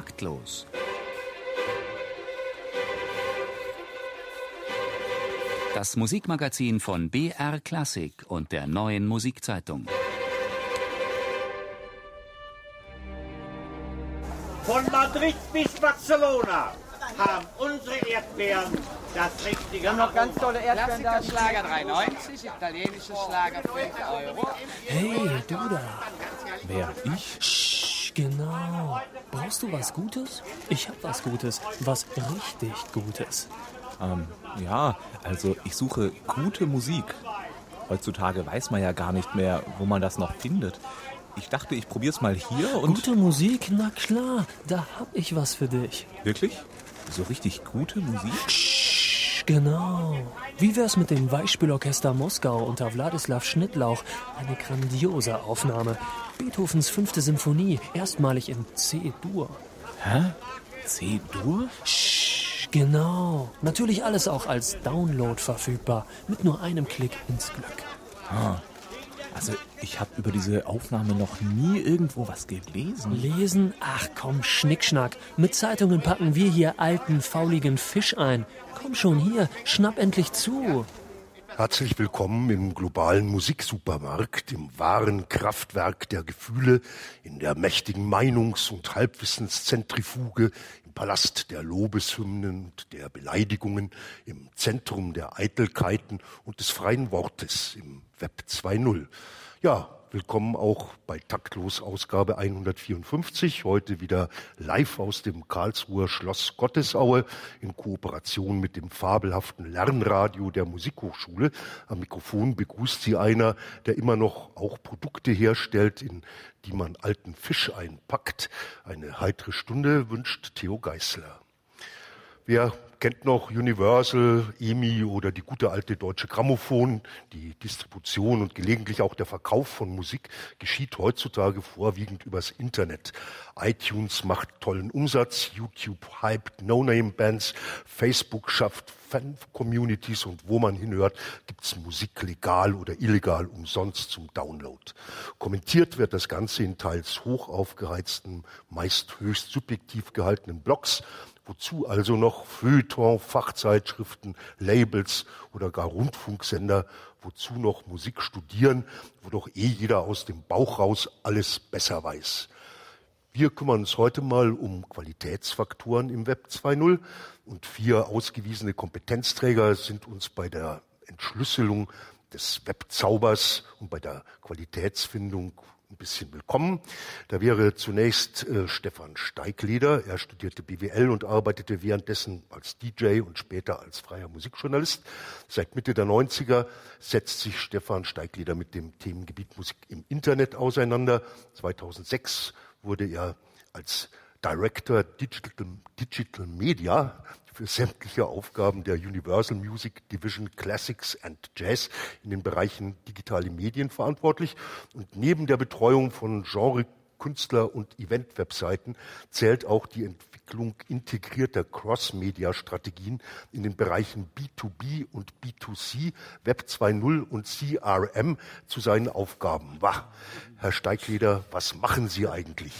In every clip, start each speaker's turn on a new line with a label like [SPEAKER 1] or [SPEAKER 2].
[SPEAKER 1] Taktlos. Das Musikmagazin von BR Klassik und der neuen Musikzeitung.
[SPEAKER 2] Von Madrid bis Barcelona haben unsere Erdbeeren das richtige.
[SPEAKER 3] Wir haben noch ganz tolle Erdbeeren da.
[SPEAKER 4] Schlager 3,90, italienisches Schlager 5 Euro.
[SPEAKER 5] Hey, du da. Wer, ich? Genau. Brauchst du was Gutes? Ich hab was Gutes. Was richtig Gutes.
[SPEAKER 6] Ähm, ja, also ich suche gute Musik. Heutzutage weiß man ja gar nicht mehr, wo man das noch findet. Ich dachte, ich probier's mal hier und.
[SPEAKER 5] Gute Musik? Na klar, da hab ich was für dich.
[SPEAKER 6] Wirklich? So richtig gute Musik?
[SPEAKER 5] Sch, genau. Wie wär's mit dem Weichspülorchester Moskau unter Wladislaw Schnittlauch? Eine grandiose Aufnahme. Beethovens fünfte Symphonie, erstmalig in C-Dur.
[SPEAKER 6] Hä? C-Dur?
[SPEAKER 5] Genau. Natürlich alles auch als Download verfügbar. Mit nur einem Klick ins Glück.
[SPEAKER 6] Ah. Also ich habe über diese Aufnahme noch nie irgendwo was gelesen.
[SPEAKER 5] Lesen? Ach komm, Schnickschnack. Mit Zeitungen packen wir hier alten, fauligen Fisch ein. Komm schon hier, schnapp endlich zu.
[SPEAKER 7] Herzlich willkommen im globalen Musiksupermarkt, im wahren Kraftwerk der Gefühle, in der mächtigen Meinungs- und Halbwissenszentrifuge, Palast der Lobeshymnen und der Beleidigungen, im Zentrum der Eitelkeiten und des freien Wortes, im Web 2.0. Ja, willkommen auch bei Taktlos Ausgabe 154. Heute wieder live aus dem Karlsruher Schloss Gottesaue in Kooperation mit dem fabelhaften Lernradio der Musikhochschule. Am Mikrofon begrüßt sie einer, der immer noch auch Produkte herstellt, in die man alten Fisch einpackt. Eine heitere Stunde wünscht Theo Geißler. Wer kennt noch Universal, EMI oder die gute alte deutsche Grammophon. Die Distribution und gelegentlich auch der Verkauf von Musik geschieht heutzutage vorwiegend übers Internet. iTunes macht tollen Umsatz, YouTube hypt No-Name-Bands, Facebook schafft Fan-Communities und wo man hinhört, gibt's Musik legal oder illegal umsonst zum Download. Kommentiert wird das Ganze in teils hoch aufgeheizten, meist höchst subjektiv gehaltenen Blogs Wozu also noch Feuilleton, Fachzeitschriften, Labels oder gar Rundfunksender? Wozu noch Musik studieren, wo doch eh jeder aus dem Bauch raus alles besser weiß? Wir kümmern uns heute mal um Qualitätsfaktoren im Web 2.0 und vier ausgewiesene Kompetenzträger sind uns bei der Entschlüsselung des Webzaubers und bei der Qualitätsfindung ein bisschen willkommen. Da wäre zunächst äh, Stefan Steigleder. Er studierte BWL und arbeitete währenddessen als DJ und später als freier Musikjournalist. Seit Mitte der 90er setzt sich Stefan Steigleder mit dem Themengebiet Musik im Internet auseinander. 2006 wurde er als Director Digital, Digital Media sämtliche Aufgaben der Universal Music Division Classics and Jazz in den Bereichen digitale Medien verantwortlich. Und neben der Betreuung von Genre Künstler- und Event-Webseiten zählt auch die Entwicklung integrierter Cross-Media-Strategien in den Bereichen B2B und B2C, Web 2.0 und CRM zu seinen Aufgaben. Wah. Herr Steigleder, was machen Sie eigentlich?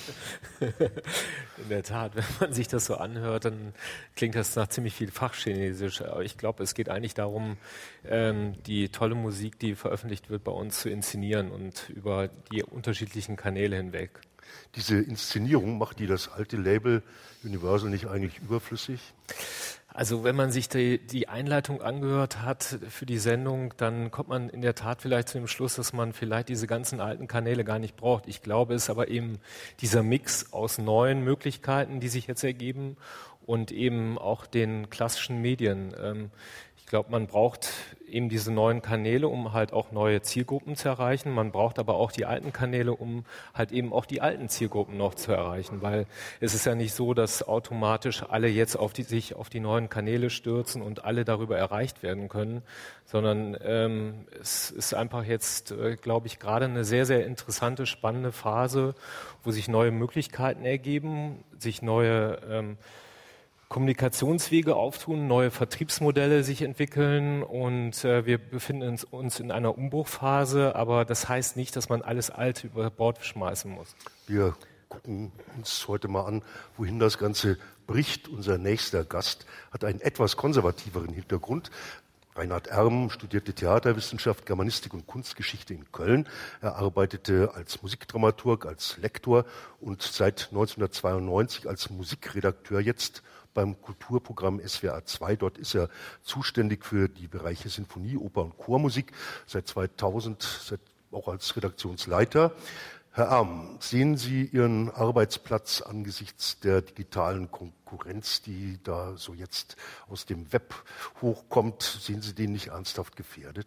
[SPEAKER 8] In der Tat, wenn man sich das so anhört, dann klingt das nach ziemlich viel Fachchinesisch. Aber ich glaube, es geht eigentlich darum, ähm, die tolle Musik, die veröffentlicht wird, bei uns zu inszenieren und über die unterschiedlichen Kanäle hinweg.
[SPEAKER 7] Diese Inszenierung macht die das alte Label Universal nicht eigentlich überflüssig?
[SPEAKER 8] Also wenn man sich die, die, Einleitung angehört hat für die Sendung, dann kommt man in der Tat vielleicht zu dem Schluss, dass man vielleicht diese ganzen alten Kanäle gar nicht braucht. Ich glaube, es ist aber eben dieser Mix aus neuen Möglichkeiten, die sich jetzt ergeben und eben auch den klassischen Medien. Ähm, glaube, man braucht eben diese neuen Kanäle, um halt auch neue Zielgruppen zu erreichen. Man braucht aber auch die alten Kanäle, um halt eben auch die alten Zielgruppen noch zu erreichen, weil es ist ja nicht so, dass automatisch alle jetzt auf die, sich auf die neuen Kanäle stürzen und alle darüber erreicht werden können, sondern ähm, es ist einfach jetzt, äh, glaube ich, gerade eine sehr, sehr interessante, spannende Phase, wo sich neue Möglichkeiten ergeben, sich neue ähm, Kommunikationswege auftun, neue Vertriebsmodelle sich entwickeln und äh, wir befinden uns, uns, in einer Umbruchphase, aber das heißt nicht, dass man alles Alte über Bord schmeißen muss.
[SPEAKER 7] Wir gucken uns heute mal an, wohin das Ganze bricht. Unser nächster Gast hat einen etwas konservativeren Hintergrund. Reinhard Erm studierte Theaterwissenschaft, Germanistik und Kunstgeschichte in Köln. Er arbeitete als Musikdramaturg, als Lektor und seit 1992 als Musikredakteur jetzt beim Kulturprogramm SWA 2. Dort ist er zuständig für die Bereiche Sinfonie, Oper und Chormusik. Seit 2000 seit auch als Redaktionsleiter. Herr Arm, sehen Sie Ihren Arbeitsplatz angesichts der digitalen Konkurrenz, die da so jetzt aus dem Web hochkommt, sehen Sie den nicht ernsthaft gefährdet?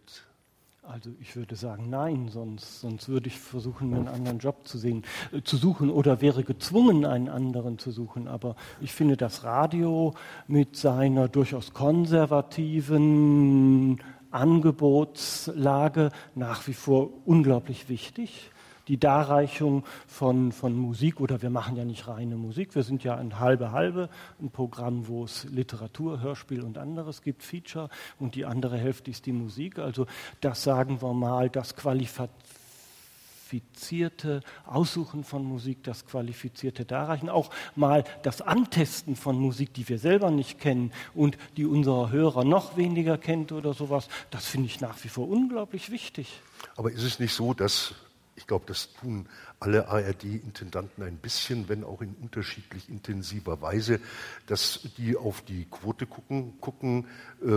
[SPEAKER 3] Also ich würde sagen nein, sonst, sonst würde ich versuchen, einen anderen Job zu, sehen, äh, zu suchen oder wäre gezwungen, einen anderen zu suchen. Aber ich finde das Radio mit seiner durchaus konservativen Angebotslage nach wie vor unglaublich wichtig die Darreichung von, von Musik, oder wir machen ja nicht reine Musik, wir sind ja ein halbe halbe, ein Programm, wo es Literatur, Hörspiel und anderes gibt, Feature, und die andere Hälfte ist die Musik. Also das sagen wir mal, das qualifizierte Aussuchen von Musik, das qualifizierte Darreichen, auch mal das Antesten von Musik, die wir selber nicht kennen und die unser Hörer noch weniger kennt oder sowas, das finde ich nach wie vor unglaublich wichtig.
[SPEAKER 7] Aber ist es nicht so, dass ich glaube, das tun alle ARD-Intendanten ein bisschen, wenn auch in unterschiedlich intensiver Weise, dass die auf die Quote gucken, gucken, äh,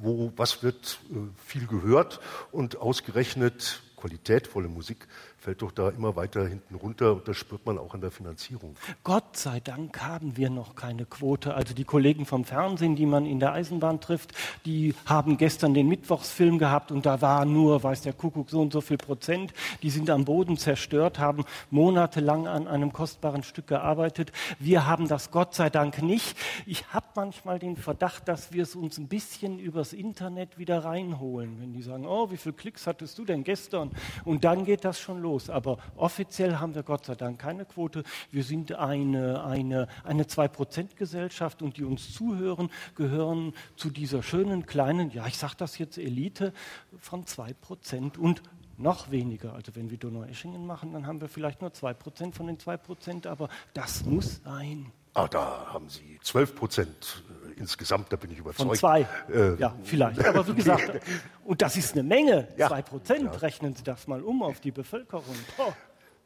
[SPEAKER 7] wo was wird äh, viel gehört und ausgerechnet qualitätvolle Musik fällt doch da immer weiter hinten runter und das spürt man auch an der Finanzierung.
[SPEAKER 3] Gott sei Dank haben wir noch keine Quote. Also die Kollegen vom Fernsehen, die man in der Eisenbahn trifft, die haben gestern den Mittwochsfilm gehabt und da war nur, weiß der Kuckuck, so und so viel Prozent. Die sind am Boden zerstört, haben monatelang an einem kostbaren Stück gearbeitet. Wir haben das Gott sei Dank nicht. Ich habe manchmal den Verdacht, dass wir es uns ein bisschen übers Internet wieder reinholen. Wenn die sagen, oh, wie viele Klicks hattest du denn gestern? Und dann geht das schon los los. Aber offiziell haben wir Gott sei Dank keine Quote. Wir sind eine, eine, eine 2%-Gesellschaft und die uns zuhören, gehören zu dieser schönen kleinen, ja, ich sage das jetzt Elite von 2% und noch weniger. Also wenn wir Donau-Eschingen machen, dann haben wir vielleicht nur 2% von den 2%, aber das muss sein.
[SPEAKER 7] Ah, da haben Sie 12 Prozent äh, insgesamt, da bin ich überzeugt.
[SPEAKER 3] Von zwei, äh, ja, vielleicht. Aber wie gesagt, und das ist eine Menge, ja, zwei Prozent, ja. rechnen Sie das mal um auf die Bevölkerung. Oh,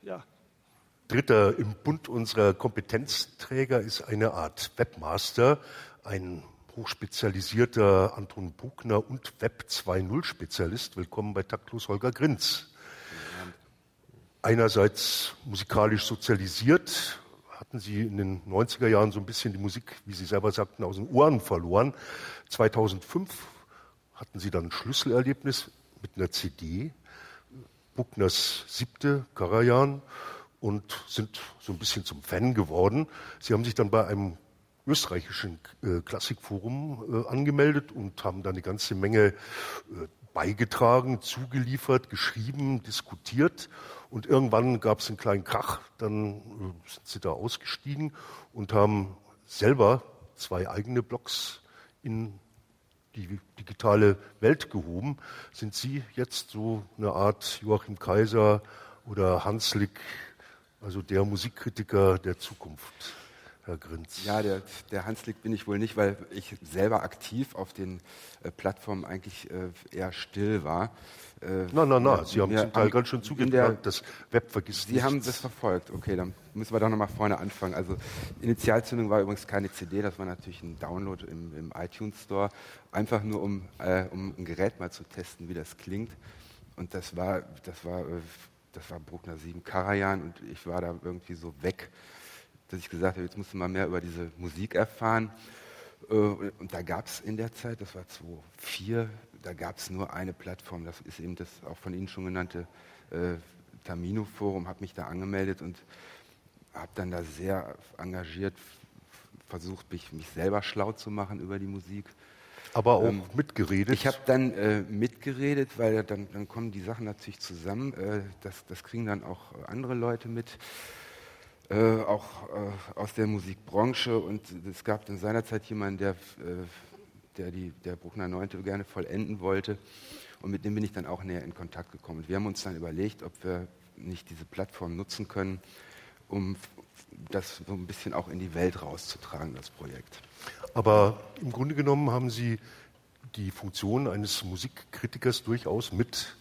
[SPEAKER 3] ja.
[SPEAKER 7] Dritter im Bund unserer Kompetenzträger ist eine Art Webmaster, ein hochspezialisierter Anton Buchner und Web 2.0 Spezialist. Willkommen bei Taktlos Holger Grinz. Einerseits musikalisch sozialisiert, hatten Sie in den 90er Jahren so ein bisschen die Musik, wie Sie selber sagten, aus den Ohren verloren. 2005 hatten Sie dann ein Schlüsselerlebnis mit einer CD, Buckners siebte Karajan, und sind so ein bisschen zum Fan geworden. Sie haben sich dann bei einem österreichischen äh, Klassikforum äh, angemeldet und haben da eine ganze Menge äh, beigetragen, zugeliefert, geschrieben, diskutiert. Und irgendwann gab es einen kleinen Krach, dann äh, sind sie da ausgestiegen und haben selber zwei eigene Blogs in die digitale Welt gehoben. Sind Sie jetzt so eine Art Joachim Kaiser oder Hanslick, also der Musikkritiker der Zukunft? Herr Grinz?
[SPEAKER 9] Ja, der, der Hanslick bin ich wohl nicht, weil ich selber aktiv auf den äh, Plattformen eigentlich äh, eher still war.
[SPEAKER 7] Äh, na, na, na, Sie haben zum Teil ganz schön zugetragen, das Web vergisst
[SPEAKER 9] Sie nichts. haben das verfolgt, okay, dann müssen wir doch nochmal vorne anfangen. Also Initialzündung war übrigens keine CD, das war natürlich ein Download im, im iTunes Store, einfach nur um, äh, um ein Gerät mal zu testen, wie das klingt. Und das war, das war, äh, das war Bruckner 7 Karajan und ich war da irgendwie so weg dass ich gesagt habe, jetzt musst du mal mehr über diese Musik erfahren. Äh, und da gab es in der Zeit, das war 2004, da gab es nur eine Plattform, das ist eben das auch von Ihnen schon genannte äh, Tamino-Forum, habe mich da angemeldet und habe dann da sehr engagiert versucht, mich, mich selber schlau zu machen über die Musik.
[SPEAKER 7] Aber auch ähm, mitgeredet?
[SPEAKER 9] Ich habe dann äh, mitgeredet, weil dann, dann, kommen die Sachen natürlich zusammen. Äh, das, das, kriegen dann auch andere Leute mit äh, auch äh, aus der Musikbranche. Und es gab in seiner Zeit jemanden, der, äh, der die, der Bruckner Neunte gerne vollenden wollte. Und mit dem bin ich dann auch näher in Kontakt gekommen. Und wir haben uns dann überlegt, ob wir nicht diese Plattform nutzen können, um das so ein bisschen auch in die Welt rauszutragen, das Projekt.
[SPEAKER 7] Aber im Grunde genommen haben Sie die Funktion eines Musikkritikers durchaus mit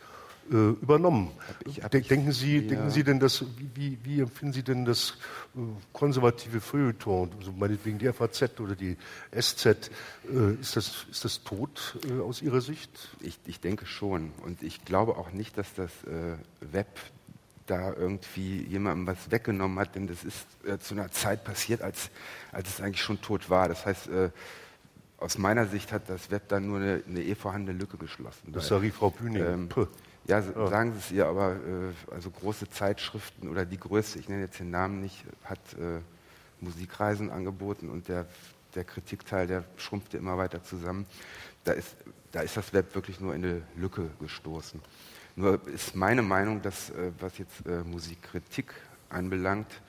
[SPEAKER 7] äh, übernommen. Denken, Sie, ja. denken Sie denn, dass, wie, wie, empfinden Sie denn das äh, konservative Feuilleton, also meinetwegen die FAZ oder die SZ, äh, ist, das, ist das tot äh, aus Ihrer Sicht?
[SPEAKER 9] Ich, ich, denke schon. Und ich glaube auch nicht, dass das äh, Web da irgendwie jemandem was weggenommen hat, denn das ist äh, zu einer Zeit passiert, als, als es eigentlich schon tot war. Das heißt, aus meiner Sicht hat das Web dann nur eine, eine eh vorhandene Lücke geschlossen.
[SPEAKER 7] Das ich Frau Bühning. Ähm,
[SPEAKER 9] ja, sagen Sie es ihr, aber äh, also große Zeitschriften oder die größte, ich nenne jetzt den Namen nicht, hat äh, Musikreisen angeboten und der, der Kritikteil, der schrumpfte immer weiter zusammen. Da ist, da ist das Web wirklich nur in eine Lücke gestoßen. Nur ist meine Meinung, dass äh, was jetzt äh, Musikkritik anbelangt,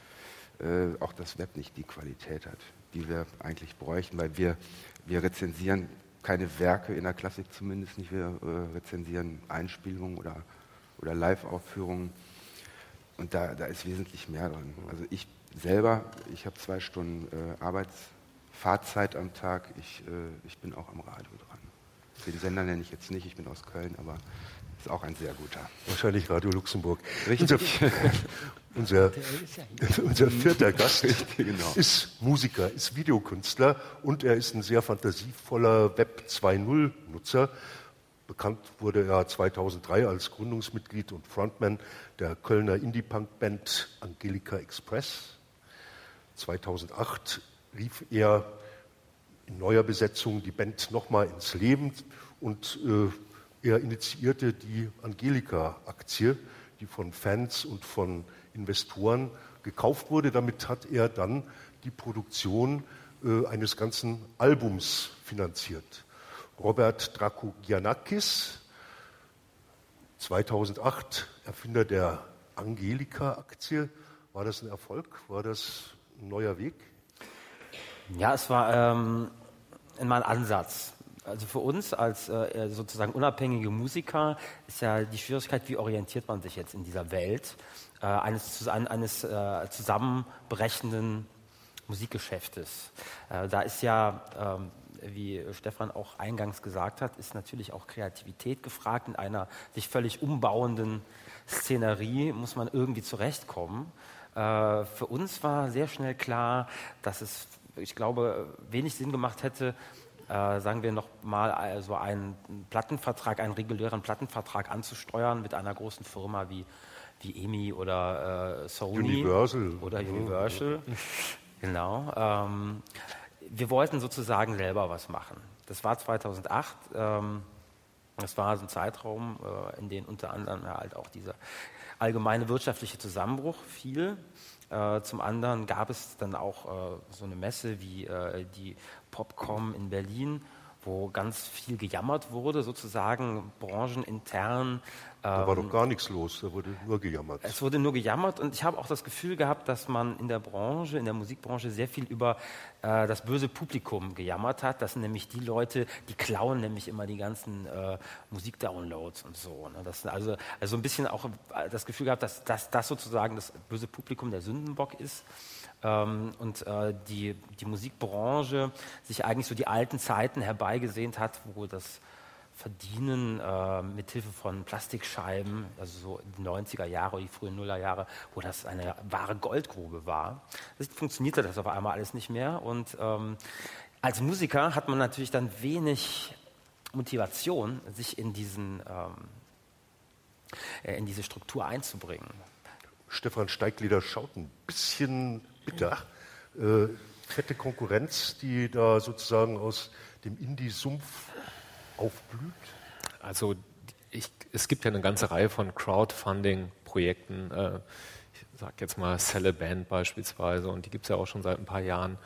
[SPEAKER 9] äh, auch das Web nicht die Qualität hat, die wir eigentlich bräuchten, weil wir, wir rezensieren keine Werke in der Klassik zumindest nicht. Wir äh, rezensieren Einspielungen oder, oder Live-Aufführungen. Und da, da ist wesentlich mehr drin. Also ich selber, ich habe zwei Stunden äh, Arbeitsfahrzeit am Tag. Ich, äh, ich bin auch am Radio dran. Den Sender nenne ich jetzt nicht, ich bin aus Köln, aber ist auch ein sehr guter.
[SPEAKER 7] Wahrscheinlich Radio Luxemburg.
[SPEAKER 9] Richtig.
[SPEAKER 7] Unser, unser, unser vierter Gast Richtig, genau. ist Musiker, ist Videokünstler und er ist ein sehr fantasievoller Web 2.0-Nutzer. Bekannt wurde er 2003 als Gründungsmitglied und Frontman der Kölner Indie-Punk-Band Angelika Express. 2008 rief er in neuer Besetzung die Band nochmal ins Leben und äh, er initiierte die Angelika-Aktie, die von Fans und von Investoren gekauft wurde. Damit hat er dann die Produktion äh, eines ganzen Albums finanziert. Robert Drakogianakis, 2008 Erfinder der Angelika-Aktie. War das ein Erfolg? War das ein neuer Weg?
[SPEAKER 10] Ja, es war ähm, mein Ansatz. Also für uns als äh, sozusagen unabhängige Musiker ist ja die Schwierigkeit, wie orientiert man sich jetzt in dieser Welt äh, eines, eines äh, zusammenbrechenden Musikgeschäftes. Äh, da ist ja, ähm, wie Stefan auch eingangs gesagt hat, ist natürlich auch Kreativität gefragt. In einer sich völlig umbauenden Szenerie muss man irgendwie zurechtkommen. Äh, für uns war sehr schnell klar, dass es, ich glaube, wenig Sinn gemacht hätte, äh, sagen wir noch mal, also einen Plattenvertrag, einen regulären Plattenvertrag anzusteuern mit einer großen Firma wie, wie EMI oder äh, Sony.
[SPEAKER 7] Universal.
[SPEAKER 10] Oder Universal. genau. Ähm, wir wollten sozusagen selber was machen. Das war 2008. Ähm, das war so ein Zeitraum, äh, in dem unter anderem halt auch dieser allgemeine wirtschaftliche Zusammenbruch fiel. Äh, zum anderen gab es dann auch äh, so eine Messe wie äh, die Popcom in Berlin, wo ganz viel gejammert wurde, sozusagen branchenintern.
[SPEAKER 7] Da war doch ähm, gar nichts los, da wurde nur gejammert.
[SPEAKER 10] Es wurde nur gejammert und ich habe auch das Gefühl gehabt, dass man in der Branche, in der Musikbranche sehr viel über äh, das böse Publikum gejammert hat. Das sind nämlich die Leute, die klauen nämlich immer die ganzen äh, Musikdownloads und so. Ne? Das, also, also ein bisschen auch äh, das Gefühl gehabt, dass, dass das sozusagen das böse Publikum der Sündenbock ist. Ähm, und äh, die, die Musikbranche sich eigentlich so die alten Zeiten herbeigesehnt hat, wo das Verdienen äh, mit Hilfe von Plastikscheiben, also so die 90er Jahre, die frühen Nullerjahre, wo das eine wahre Goldgrube war. Das funktionierte das auf einmal alles nicht mehr. Und ähm, als Musiker hat man natürlich dann wenig Motivation, sich in, diesen, ähm, äh, in diese Struktur einzubringen.
[SPEAKER 7] Stefan Steiglieder schaut ein bisschen bitter. Äh, fette Konkurrenz, die da sozusagen aus dem Indie-Sumpf aufblüht?
[SPEAKER 8] Also ich, es gibt ja eine ganze Reihe von Crowdfunding-Projekten. Äh, ich sage jetzt mal Celle Band beispielsweise und die gibt es ja auch schon seit ein paar Jahren.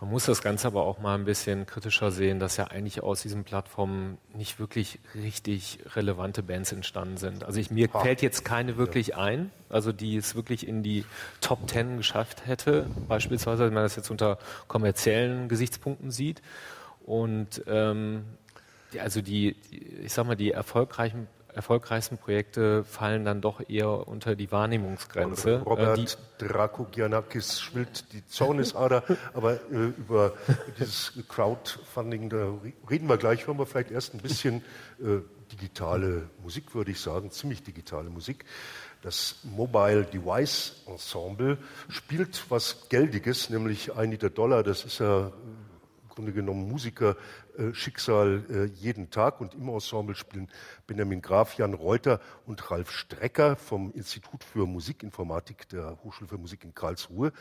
[SPEAKER 8] Man muss das Ganze aber auch mal ein bisschen kritischer sehen, dass ja eigentlich aus diesen Plattformen nicht wirklich richtig relevante Bands entstanden sind. Also ich, mir ha. fällt jetzt keine wirklich ja. ein, also die es wirklich in die Top Ten geschafft hätte, beispielsweise, wenn man das jetzt unter kommerziellen Gesichtspunkten sieht. Und ähm, also die, die, ich sag mal, die erfolgreichen erfolgreichsten Projekte fallen dann doch eher unter die Wahrnehmungsgrenze.
[SPEAKER 7] Robert äh, Drakogianakis schwillt die Zornesader, aber äh, über dieses Crowdfunding, da reden wir gleich, hören wir vielleicht erst ein bisschen äh, digitale Musik, würde ich sagen, ziemlich digitale Musik. Das Mobile Device Ensemble spielt was Geldiges, nämlich ein Liter Dollar. Das ist ja im Grunde genommen Musikerschicksal äh, jeden Tag. Und im Ensemble spielen Benjamin Graf, Jan Reuter und Ralf Strecker vom Institut für Musikinformatik der Hochschule für Musik in Karlsruhe.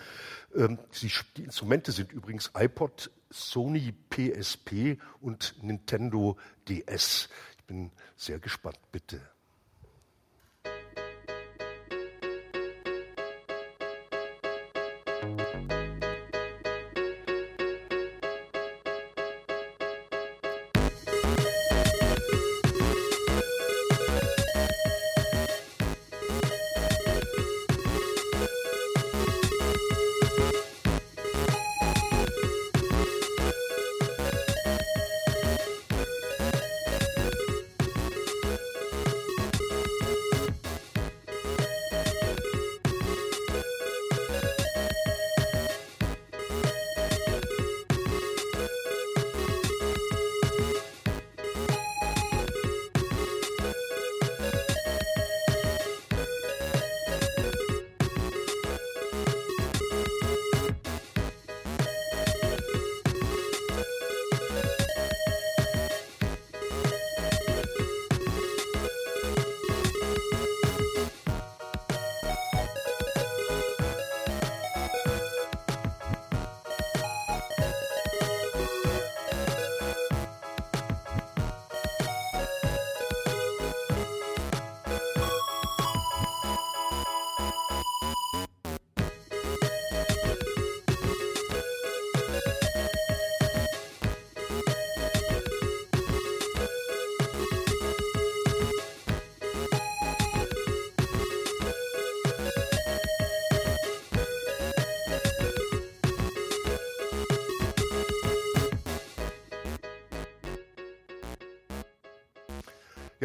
[SPEAKER 7] Ähm, die Instrumente sind übrigens iPod, Sony PSP und Nintendo DS. Ich bin sehr gespannt. Bitte.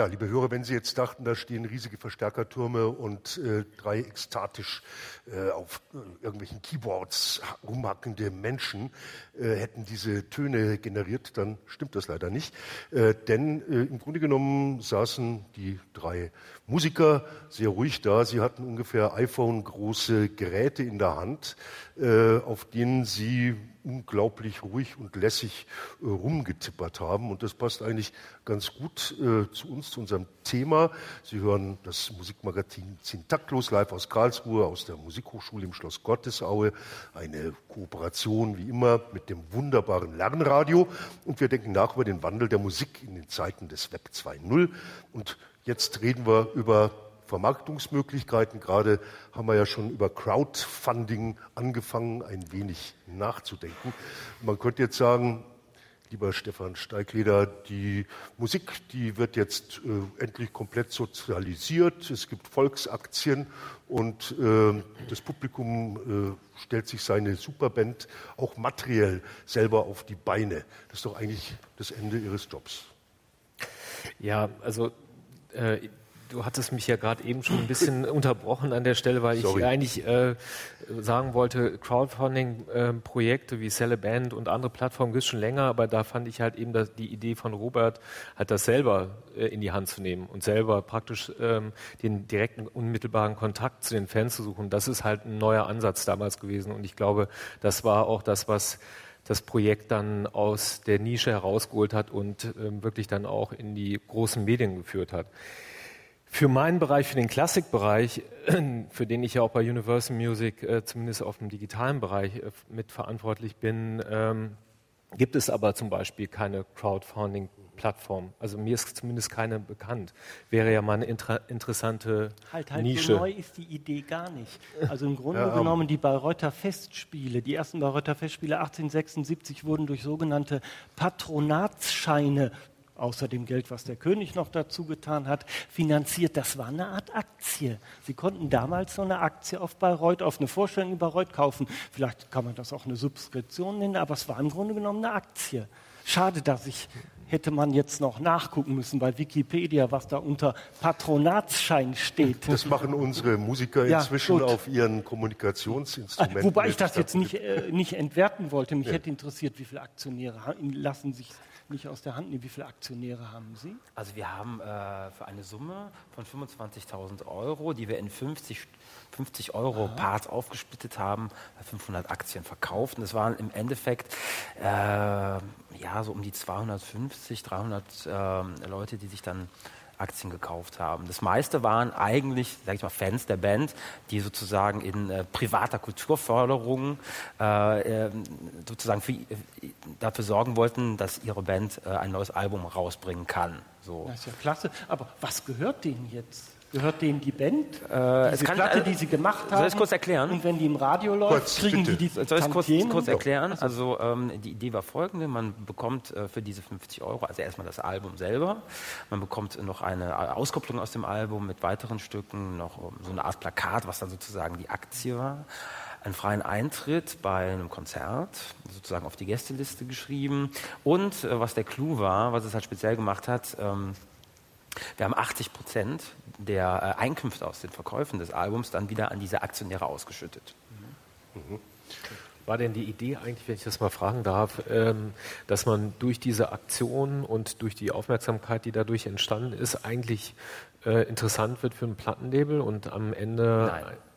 [SPEAKER 7] Ja, liebe Hörer, wenn Sie jetzt dachten, da stehen riesige Verstärkertürme und äh, drei ekstatisch äh, auf äh, irgendwelchen Keyboards rumhackende Menschen äh, hätten diese Töne generiert, dann stimmt das leider nicht. Äh, denn äh, im Grunde genommen saßen die drei Musiker sehr ruhig da. Sie hatten ungefähr iPhone-große Geräte in der Hand, auf denen sie unglaublich ruhig und lässig äh, rumgetippert haben. Und das passt eigentlich ganz gut äh, zu uns, zu unserem Thema. Sie hören das Musikmagazin Zintaktlos live aus Karlsruhe, aus der Musikhochschule im Schloss Gottesaue. Eine Kooperation wie immer mit dem wunderbaren Lernradio. Und wir denken nach über den Wandel der Musik in den Zeiten des Web 2.0. Und jetzt reden wir über Vermarktungsmöglichkeiten. Gerade haben wir ja schon über Crowdfunding angefangen, ein wenig nachzudenken. Man könnte jetzt sagen, lieber Stefan Steigleder, die Musik, die wird jetzt äh, endlich komplett sozialisiert. Es gibt Volksaktien und äh, das Publikum äh, stellt sich seine Superband auch materiell selber auf die Beine. Das ist doch eigentlich das Ende Ihres Jobs.
[SPEAKER 8] Ja, also äh, Du hattest mich ja gerade eben schon ein bisschen unterbrochen an der Stelle, weil Sorry. ich eigentlich äh, sagen wollte, Crowdfunding-Projekte äh, wie Celeband und andere Plattformen gibt es schon länger, aber da fand ich halt eben dass die Idee von Robert, halt das selber äh, in die Hand zu nehmen und selber praktisch ähm, den direkten, unmittelbaren Kontakt zu den Fans zu suchen. Das ist halt ein neuer Ansatz damals gewesen und ich glaube, das war auch das, was das Projekt dann aus der Nische herausgeholt hat und ähm, wirklich dann auch in die großen Medien geführt hat. Für meinen Bereich, für den Klassikbereich, für den ich ja auch bei Universal Music äh, zumindest auf dem digitalen Bereich äh, mitverantwortlich bin, ähm, gibt es aber zum Beispiel keine Crowdfunding Plattform. Also mir ist zumindest keine bekannt. Wäre ja mal eine inter interessante
[SPEAKER 3] halt, halt
[SPEAKER 8] Nische. So
[SPEAKER 3] neu ist die Idee gar nicht. Also im Grunde ja, genommen die Bayreuther Festspiele, die ersten Bayreuther Festspiele 1876 wurden durch sogenannte Patronatsscheine außer dem Geld, was der König noch dazu getan hat, finanziert. Das war eine Art Aktie. Sie konnten damals so eine Aktie auf Bayreuth, auf eine Vorstellung über Bayreuth kaufen. Vielleicht kann man das auch eine Subskription nennen, aber es war im Grunde genommen eine Aktie. Schade, dass ich hätte man jetzt noch nachgucken müssen bei Wikipedia, was da unter Patronatsschein steht.
[SPEAKER 7] Das machen unsere Musiker
[SPEAKER 3] Ja,
[SPEAKER 7] inzwischen
[SPEAKER 3] gut.
[SPEAKER 7] auf ihren Kommunikationsinstrumenten.
[SPEAKER 3] Wobei ich das jetzt nicht, äh, nicht entwerten wollte. Mich
[SPEAKER 7] Ja.
[SPEAKER 3] hätte interessiert, wie viele Aktionäre lassen sich nicht aus der Hand nehmen. Wie viele Aktionäre haben Sie?
[SPEAKER 10] Also wir haben äh, für eine Summe von 25.000 Euro, die wir in 50, 50 Euro Parts aufgesplittet haben, 500 Aktien verkauft. Und es waren im Endeffekt äh, ja so um die 250, 300 ähm, Leute, die sich dann Aktien gekauft haben. Das meiste waren eigentlich, sag ich mal, Fans der Band, die sozusagen in äh, privater Kulturförderung äh, ähm, sozusagen für, äh, dafür sorgen wollten, dass ihre Band äh, ein neues Album rausbringen kann. So.
[SPEAKER 3] Das ist ja klasse. Aber was gehört denen jetzt? Gehört denen die Band?
[SPEAKER 10] Äh,
[SPEAKER 3] Diese
[SPEAKER 10] es kann-
[SPEAKER 3] Platte,
[SPEAKER 10] äh,
[SPEAKER 3] die sie gemacht haben?
[SPEAKER 10] soll ich es kurz erklären?
[SPEAKER 3] Und wenn die im Radio läuft,
[SPEAKER 7] Kurz,
[SPEAKER 3] kriegen
[SPEAKER 7] bitte.
[SPEAKER 3] die die
[SPEAKER 10] Soll ich es kurz, kurz erklären? Also ähm, die Idee war folgende, man bekommt äh, für diese 50 Euro, also erstmal das Album selber, man bekommt noch eine Auskopplung aus dem Album mit weiteren Stücken, noch ähm, so eine Art Plakat, was dann sozusagen die Aktie war, einen freien Eintritt bei einem Konzert, sozusagen auf die Gästeliste geschrieben und äh, was der Clou war, was es halt speziell gemacht hat, ähm, wir haben 80 Prozent der äh, Einkünfte aus den Verkäufen des Albums dann wieder an diese Aktionäre ausgeschüttet.
[SPEAKER 8] War denn die Idee eigentlich, wenn ich das mal fragen darf, ähm, dass man durch diese Aktion und durch die Aufmerksamkeit, die dadurch entstanden ist, eigentlich äh, interessant wird für ein Plattenlabel und am Ende.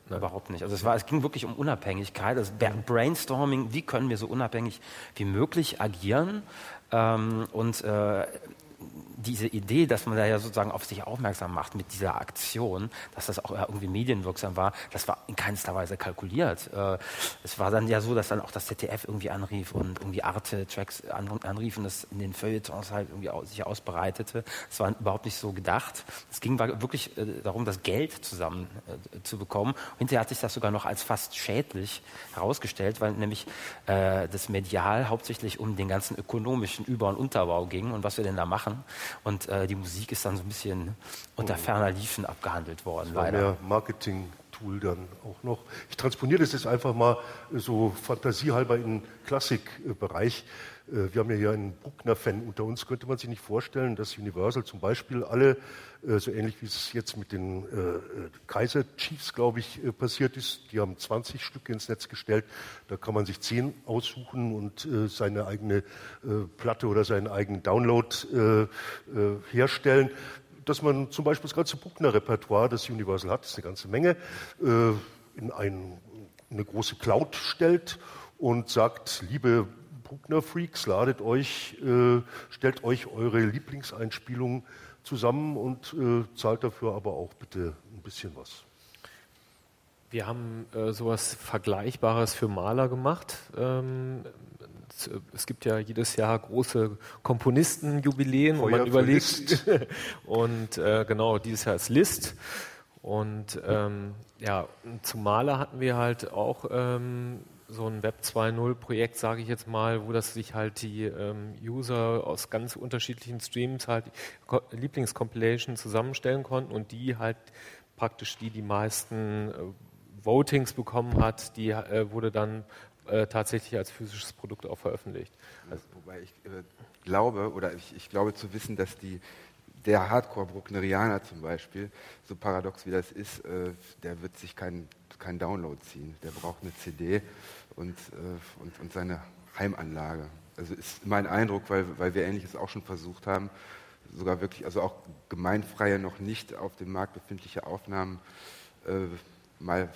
[SPEAKER 10] Nein, überhaupt nicht. Also es, war, es ging wirklich um Unabhängigkeit, also Ber- Brainstorming, wie können wir so unabhängig wie möglich agieren ähm, und äh, diese Idee, dass man da ja sozusagen auf sich aufmerksam macht mit dieser Aktion, dass das auch irgendwie medienwirksam war, das war in keinster Weise kalkuliert. Äh, es war dann ja so, dass dann auch das ZDF irgendwie anrief und irgendwie Arte-Tracks an, anrief und das in den Feuilletons halt irgendwie sich ausbreitete. Es war überhaupt nicht so gedacht. Es ging wirklich äh, darum, das Geld zusammen äh, zu bekommen. Hinterher hat sich das sogar noch als fast schädlich herausgestellt, weil nämlich das medial hauptsächlich um den ganzen ökonomischen Über- und Unterbau ging und was wir denn da machen. Und äh, die Musik ist dann so ein bisschen unter ferner Liefen abgehandelt worden,
[SPEAKER 7] Das war
[SPEAKER 10] leider.
[SPEAKER 7] mehr Marketing-Tool dann auch noch. Ich transponiere das jetzt einfach mal so fantasiehalber in den Klassikbereich. Äh, Wir haben ja hier einen Bruckner-Fan unter uns. Könnte man sich nicht vorstellen, dass Universal zum Beispiel alle, äh, so ähnlich wie es jetzt mit den äh, äh, Kaiser Chiefs, glaube ich, äh, passiert ist, die haben 20 Stücke ins Netz gestellt. Da kann man sich 10 aussuchen und äh, seine eigene äh, Platte oder seinen eigenen Download äh, äh, herstellen dass man zum Beispiel das ganze Bruckner-Repertoire, das Universal hat, das ist eine ganze Menge, äh, in ein, eine große Cloud stellt und sagt, liebe Bruckner-Freaks, ladet euch, äh, stellt euch eure Lieblingseinspielungen zusammen und äh, zahlt dafür aber auch bitte ein bisschen was.
[SPEAKER 8] Wir haben äh, sowas Vergleichbares für Maler gemacht. Ähm, es, gibt ja jedes Jahr große Komponistenjubiläen, wo man überlegt. und äh, genau, dieses Jahr ist List. Und ähm, ja, zum Maler hatten wir halt auch ähm, so ein Web 2.0 Projekt, sage ich jetzt mal, wo das sich halt die ähm, User aus ganz unterschiedlichen Streams halt Lieblingscompilation zusammenstellen konnten und die halt praktisch die die meisten äh, Votings bekommen hat, die äh, wurde dann äh, tatsächlich als physisches Produkt auch veröffentlicht.
[SPEAKER 9] Also, wobei ich äh, glaube, oder ich, ich glaube zu wissen, dass die, der Hardcore-Brucknerianer zum Beispiel, so paradox wie das ist, äh, der wird sich keinen kein Download ziehen. Der braucht eine CD und, äh, und, und seine Heimanlage. Also ist mein Eindruck, weil, weil wir Ähnliches auch schon versucht haben, sogar wirklich, also auch gemeinfreie, noch nicht auf dem Markt befindliche Aufnahmen äh, mal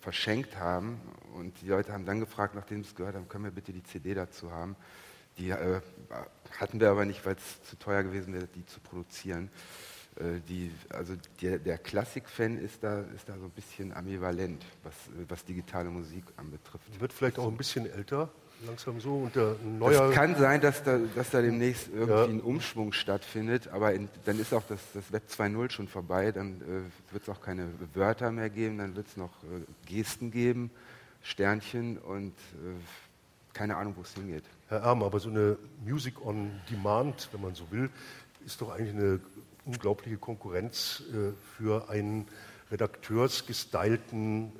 [SPEAKER 9] verschenkt haben. Und die Leute haben dann gefragt, nachdem sie es gehört haben, können wir bitte die CD dazu haben. Die äh, hatten wir aber nicht, weil es zu teuer gewesen wäre, die zu produzieren. Äh, die, also der, der Klassik-Fan ist da, ist da so ein bisschen ambivalent, was, was digitale Musik anbetrifft.
[SPEAKER 7] Wird vielleicht auch ein bisschen älter, langsam so. Und der neuer
[SPEAKER 9] Es kann sein, dass da, dass da demnächst irgendwie
[SPEAKER 7] Ja.
[SPEAKER 9] ein Umschwung stattfindet, aber in, dann ist auch das, das Web 2.0 schon vorbei, dann äh, wird es auch keine Wörter mehr geben, dann wird es noch äh, Gesten geben, Sternchen und äh, keine Ahnung, wo es hingeht.
[SPEAKER 7] Herr Erm, aber so eine Music on Demand, wenn man so will, ist doch eigentlich eine unglaubliche Konkurrenz äh, für einen redakteursgestylten äh,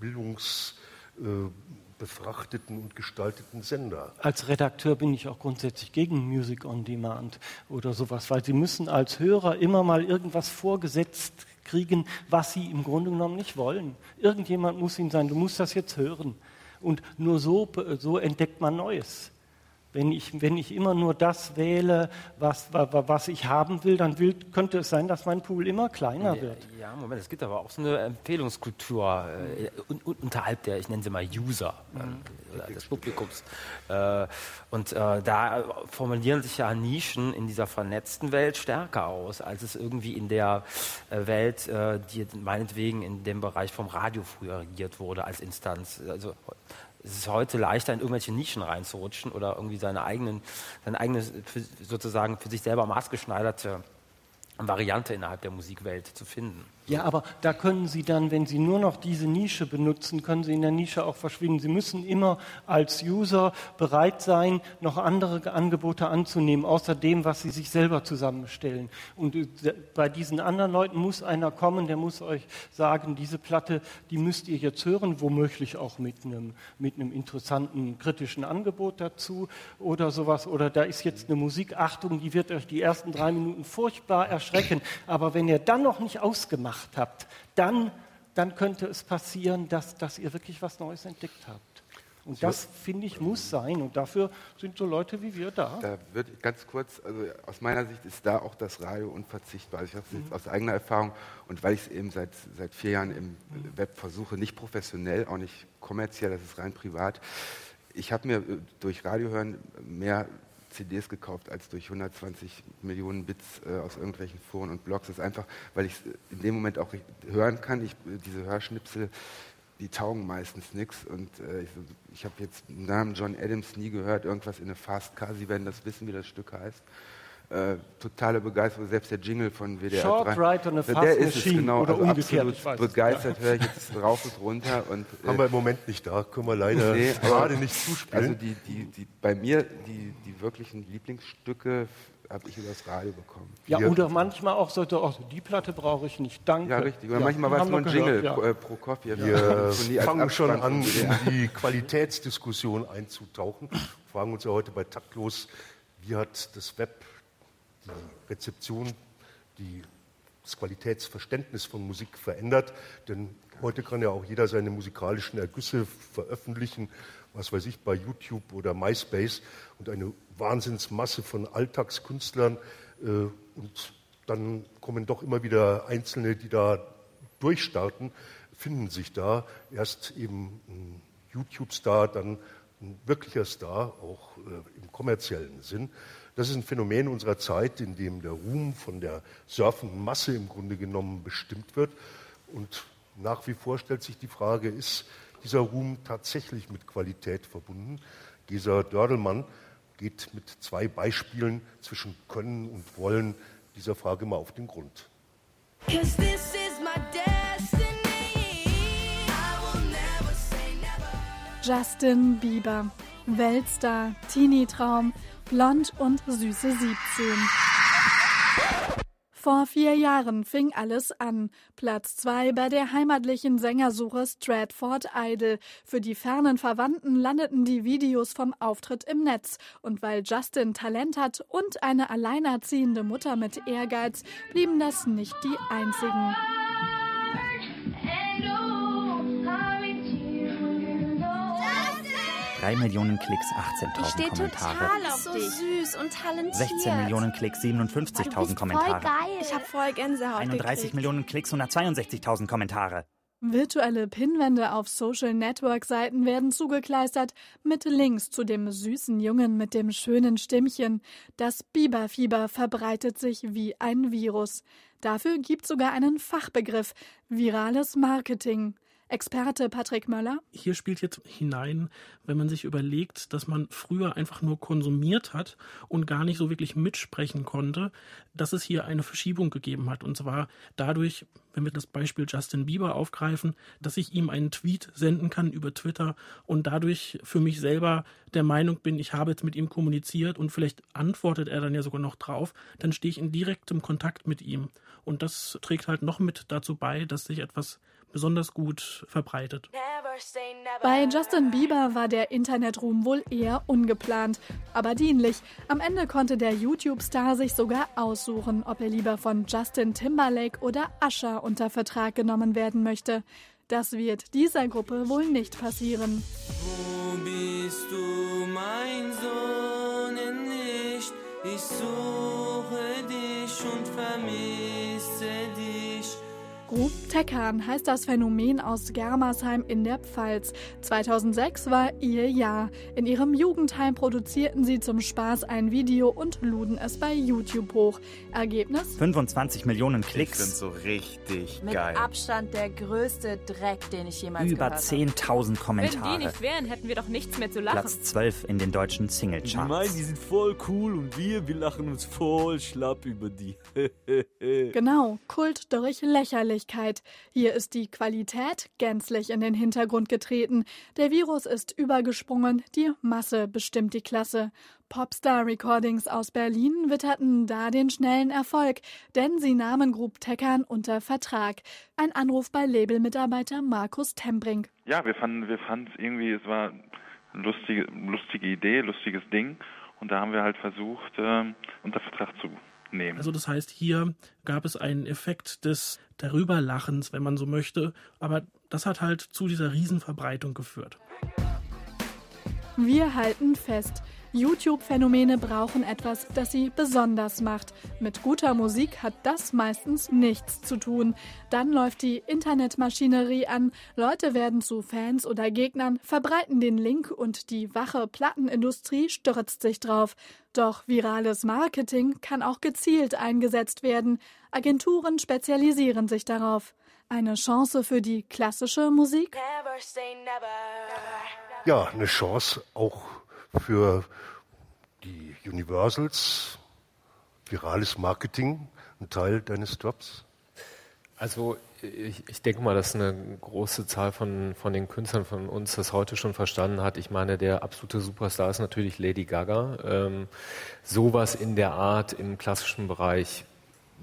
[SPEAKER 7] Bildungspodcast, äh, und gestalteten Sender.
[SPEAKER 3] Als Redakteur bin ich auch grundsätzlich gegen Music on Demand oder sowas, weil Sie müssen als Hörer immer mal irgendwas vorgesetzt kriegen, was Sie im Grunde genommen nicht wollen. Irgendjemand muss Ihnen sagen, du musst das jetzt hören. Und nur so, so entdeckt man Neues. Wenn ich, wenn ich immer nur das wähle, was, was ich haben will, dann will, könnte es sein, dass mein Pool immer kleiner wird.
[SPEAKER 10] Ja, Moment, es gibt aber auch so eine Empfehlungskultur äh, un, unterhalb der, ich nenne sie mal User, äh, des Publikums. Äh, und äh, da formulieren sich ja Nischen in dieser vernetzten Welt stärker aus, als es irgendwie in der äh, Welt, äh, die meinetwegen in dem Bereich vom Radio früher regiert wurde als Instanz. Also es ist heute leichter, in irgendwelche Nischen reinzurutschen oder irgendwie seine eigenen, seine eigene sozusagen für sich selber maßgeschneiderte Variante innerhalb der Musikwelt zu finden.
[SPEAKER 3] Ja, aber da können Sie dann, wenn Sie nur noch diese Nische benutzen, können Sie in der Nische auch verschwinden. Sie müssen immer als User bereit sein, noch andere Angebote anzunehmen, außer dem, was Sie sich selber zusammenstellen. Und äh, bei diesen anderen Leuten muss einer kommen, der muss euch sagen, diese Platte, die müsst ihr jetzt hören, womöglich auch mit einem, mit einem interessanten, kritischen Angebot dazu oder sowas. Oder da ist jetzt eine Musik, Achtung, die wird euch die ersten drei Minuten furchtbar erschrecken. Aber wenn ihr dann noch nicht ausgemacht gemacht habt, dann, dann könnte es passieren, dass, dass ihr wirklich was Neues entdeckt habt. Und so. das, finde ich, muss sein. Und dafür sind so Leute wie wir da.
[SPEAKER 9] Da wird ganz kurz, also aus meiner Sicht ist da auch das Radio unverzichtbar. Ich habe es mhm. aus eigener Erfahrung und weil ich es eben seit, seit vier Jahren im mhm. Web versuche, nicht professionell, auch nicht kommerziell, das ist rein privat. Ich habe mir äh, durch Radiohören mehr CDs gekauft als durch 120 Millionen Bits äh, aus irgendwelchen Foren und Blogs. Das ist einfach, weil ich in dem Moment auch hören kann. Ich, diese Hörschnipsel, die taugen meistens nichts. Und äh, ich, ich habe jetzt den Namen John Adams nie gehört, irgendwas in eine Fast Car. Sie werden das wissen, wie das Stück heißt. Äh, totale Begeisterung, selbst der Jingle von WDR
[SPEAKER 3] Short
[SPEAKER 9] 3.
[SPEAKER 3] Ride on a Fast
[SPEAKER 9] der ist es, genau.
[SPEAKER 3] oder
[SPEAKER 9] also
[SPEAKER 3] umgekehrt.
[SPEAKER 9] Absolut begeistert höre ich jetzt rauf und runter. Und,
[SPEAKER 7] äh, Haben wir im Moment nicht da, können wir leider nee, gerade nicht zuspielen.
[SPEAKER 9] Also die, die, die, bei mir, die, die wirklichen Lieblingsstücke habe ich über das Radio bekommen.
[SPEAKER 3] Ja, Hier. oder manchmal auch sollte auch die Platte brauche ich nicht, danke.
[SPEAKER 9] Ja, richtig. Oder ja, manchmal war es nur ein Jingle ja. Äh, pro Kopie.
[SPEAKER 7] Wir ja. fangen schon an, in die Qualitätsdiskussion einzutauchen. Wir fragen uns ja heute bei Taktlos, wie hat das Web Rezeption, die, das Qualitätsverständnis von Musik verändert. Denn heute kann ja auch jeder seine musikalischen Ergüsse veröffentlichen, was weiß ich, bei YouTube oder MySpace und eine Wahnsinnsmasse von Alltagskünstlern. Äh, und dann kommen doch immer wieder Einzelne, die da durchstarten, finden sich da. Erst eben ein YouTube-Star, dann ein wirklicher Star, auch äh, im kommerziellen Sinn. Das ist ein Phänomen unserer Zeit, in dem der Ruhm von der surfenden Masse im Grunde genommen bestimmt wird. Und nach wie vor stellt sich die Frage, ist dieser Ruhm tatsächlich mit Qualität verbunden? Dieser Dördelmann geht mit zwei Beispielen zwischen Können und Wollen dieser Frage mal auf den Grund.
[SPEAKER 11] Justin Bieber, Weltstar, Teenie-Traum, blond und süße 17. Vor vier Jahren fing alles an. Platz zwei bei der heimatlichen Sängersuche Stratford Idol. Für die fernen Verwandten landeten die Videos vom Auftritt im Netz. Und weil Justin Talent hat und eine alleinerziehende Mutter mit Ehrgeiz, blieben das nicht die einzigen.
[SPEAKER 12] Drei Millionen Klicks, 18.000
[SPEAKER 13] steht
[SPEAKER 12] Kommentare.
[SPEAKER 13] total auf so dich.
[SPEAKER 14] süß und talentiert.
[SPEAKER 12] 16 Millionen Klicks, 57.000 Kommentare.
[SPEAKER 13] Voll geil.
[SPEAKER 14] Ich habe voll Gänsehaut
[SPEAKER 12] 31
[SPEAKER 14] gekriegt.
[SPEAKER 12] Millionen Klicks, 162.000 Kommentare.
[SPEAKER 11] Virtuelle Pinwände auf Social Network Seiten werden zugekleistert mit Links zu dem süßen Jungen mit dem schönen Stimmchen. Das Biberfieber verbreitet sich wie ein Virus. Dafür gibt sogar einen Fachbegriff virales Marketing. Experte Patrick Möller.
[SPEAKER 15] Hier spielt jetzt hinein, wenn man sich überlegt, dass man früher einfach nur konsumiert hat und gar nicht so wirklich mitsprechen konnte, dass es hier eine Verschiebung gegeben hat. Und zwar dadurch, wenn wir das Beispiel Justin Bieber aufgreifen, dass ich ihm einen Tweet senden kann über Twitter und dadurch für mich selber der Meinung bin, ich habe jetzt mit ihm kommuniziert und vielleicht antwortet er dann ja sogar noch drauf, dann stehe ich in direktem Kontakt mit ihm. Und das trägt halt noch mit dazu bei, dass sich etwas besonders gut verbreitet.
[SPEAKER 11] Bei Justin Bieber war der Internetruhm wohl eher ungeplant, aber dienlich. Am Ende konnte der YouTube-Star sich sogar aussuchen, ob er lieber von Justin Timberlake oder Usher unter Vertrag genommen werden möchte. Das wird dieser Gruppe wohl nicht passieren.
[SPEAKER 13] Wo bist du, mein Sohn, nicht? Ich suche dich und vermisse dich.
[SPEAKER 11] Grub Teckern heißt das Phänomen aus Germersheim in der Pfalz. 2006 war ihr Jahr. In ihrem Jugendheim produzierten sie zum Spaß ein Video und luden es bei YouTube hoch. Ergebnis?
[SPEAKER 12] 25 Millionen Klicks.
[SPEAKER 16] Das sind so richtig
[SPEAKER 17] Mit
[SPEAKER 16] geil.
[SPEAKER 17] Abstand der größte Dreck, den ich jemals
[SPEAKER 12] Über
[SPEAKER 17] gehört habe.
[SPEAKER 12] 10.000
[SPEAKER 18] Wenn
[SPEAKER 12] Kommentare.
[SPEAKER 18] die nicht wären, hätten wir doch nichts mehr zu lachen.
[SPEAKER 12] Platz 12 in den deutschen
[SPEAKER 16] Die
[SPEAKER 12] Singlecharts.
[SPEAKER 16] meinen, die sind voll cool und wir, wir lachen uns voll schlapp über die.
[SPEAKER 11] Genau, Kult durch Lächerlichkeit. Hier ist die Qualität gänzlich in den Hintergrund getreten. Der Virus ist übergesprungen, die Masse bestimmt die Klasse. Popstar Recordings aus Berlin witterten da den schnellen Erfolg, denn sie nahmen Grub Teckern unter Vertrag. Ein Anruf bei Labelmitarbeiter Markus Tembrink.
[SPEAKER 19] Ja, wir fanden, wir es irgendwie, es war eine lustige, lustige Idee, lustiges Ding. Und da haben wir halt versucht, ähm, unter Vertrag zu nehmen.
[SPEAKER 15] Also das heißt, hier gab es einen Effekt des Darüberlachens, wenn man so möchte, aber das hat halt zu dieser Riesenverbreitung geführt.
[SPEAKER 11] Wir halten fest. YouTube-Phänomene brauchen etwas, das sie besonders macht. Mit guter Musik hat das meistens nichts zu tun. Dann läuft die Internetmaschinerie an, Leute werden zu Fans oder Gegnern, verbreiten den Link und die wache Plattenindustrie stürzt sich drauf. Doch virales Marketing kann auch gezielt eingesetzt werden. Agenturen spezialisieren sich darauf. Eine Chance für die klassische Musik?
[SPEAKER 7] Ja, eine Chance auch für die Universals, virales Marketing, ein Teil deines Jobs?
[SPEAKER 8] Also ich, ich denke mal, dass eine große Zahl von, von den Künstlern von uns das heute schon verstanden hat. Ich meine, der absolute Superstar ist natürlich Lady Gaga. Ähm, sowas in der Art im klassischen Bereich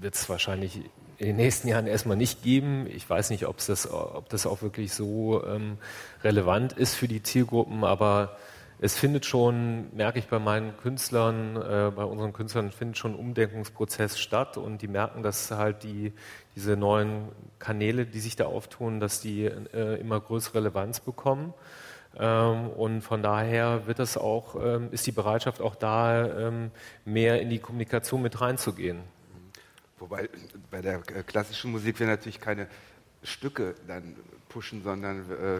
[SPEAKER 8] wird es wahrscheinlich in den nächsten Jahren erstmal nicht geben. Ich weiß nicht, ob's das, ob das auch wirklich so ähm, relevant ist für die Zielgruppen, aber es findet schon, merke ich bei meinen Künstlern, äh, bei unseren Künstlern, findet schon ein Umdenkungsprozess statt und die merken, dass halt die, diese neuen Kanäle, die sich da auftun, dass die äh, immer größere Relevanz bekommen. Ähm, und von daher wird das auch, ähm, ist die Bereitschaft auch da, ähm, mehr in die Kommunikation mit reinzugehen.
[SPEAKER 9] Wobei bei der äh, klassischen Musik wir natürlich keine Stücke dann pushen, sondern äh,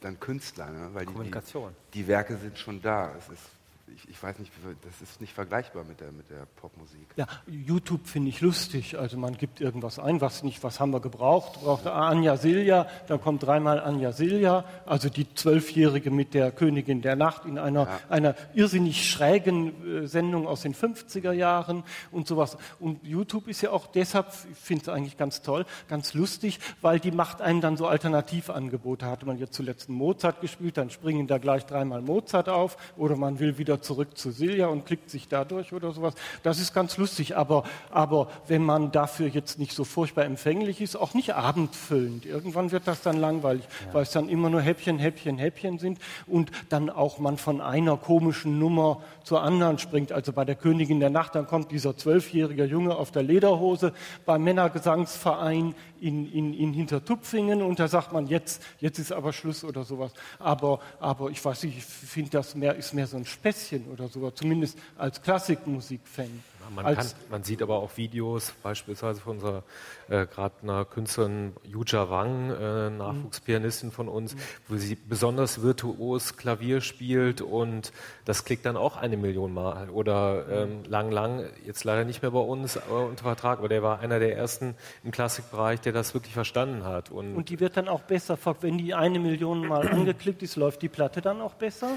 [SPEAKER 9] dann Künstler, ne? weil die,
[SPEAKER 10] Kommunikation.
[SPEAKER 9] Die, die Werke sind schon da. Es ist, ich, ich weiß nicht, das ist nicht vergleichbar mit der, mit der Popmusik.
[SPEAKER 3] Ja, YouTube finde ich lustig. Also man gibt irgendwas ein, was nicht, was haben wir gebraucht? Braucht Anja Silja, dann kommt dreimal Anja Silja, also die Zwölfjährige mit der Königin der Nacht in einer,
[SPEAKER 9] Ja.
[SPEAKER 3] einer irrsinnig schrägen äh, Sendung aus den 50er Jahren und sowas. Und YouTube ist ja auch deshalb, ich finde es eigentlich ganz toll, ganz lustig, weil die macht einem dann so Alternativangebote. Hatte man jetzt zuletzt Mozart gespielt, dann springen da gleich dreimal Mozart auf oder man will wieder zurück zu Silja und klickt sich dadurch oder sowas. Das ist ganz lustig, aber, aber wenn man dafür jetzt nicht so furchtbar empfänglich ist, auch nicht abendfüllend. Irgendwann wird das dann langweilig, weil es dann immer nur Häppchen, Häppchen, Häppchen sind und dann auch man von einer komischen Nummer zur anderen springt. Also bei der Königin der Nacht, dann kommt dieser zwölfjährige Junge auf der Lederhose beim Männergesangsverein in, in, in Hintertupfingen und da sagt man, jetzt, jetzt ist aber Schluss oder sowas. Aber, aber ich weiß nicht, ich finde das mehr, ist mehr so ein Späßchen oder sowas, zumindest als Klassikmusik-Fan.
[SPEAKER 8] Man,
[SPEAKER 3] Als-
[SPEAKER 8] kann, man sieht aber auch Videos, beispielsweise von unserer äh, gerade einer Künstlerin Yuja Wang, äh, Nachwuchspianistin von uns, wo sie besonders virtuos Klavier spielt und das klickt dann auch eine Million Mal. Oder ähm, Lang Lang, jetzt leider nicht mehr bei uns äh, unter Vertrag, aber der war einer der ersten im Klassikbereich, der das wirklich verstanden hat. Und,
[SPEAKER 3] Und die wird dann auch besser, wenn die eine Million Mal angeklickt ist, läuft die Platte dann auch besser?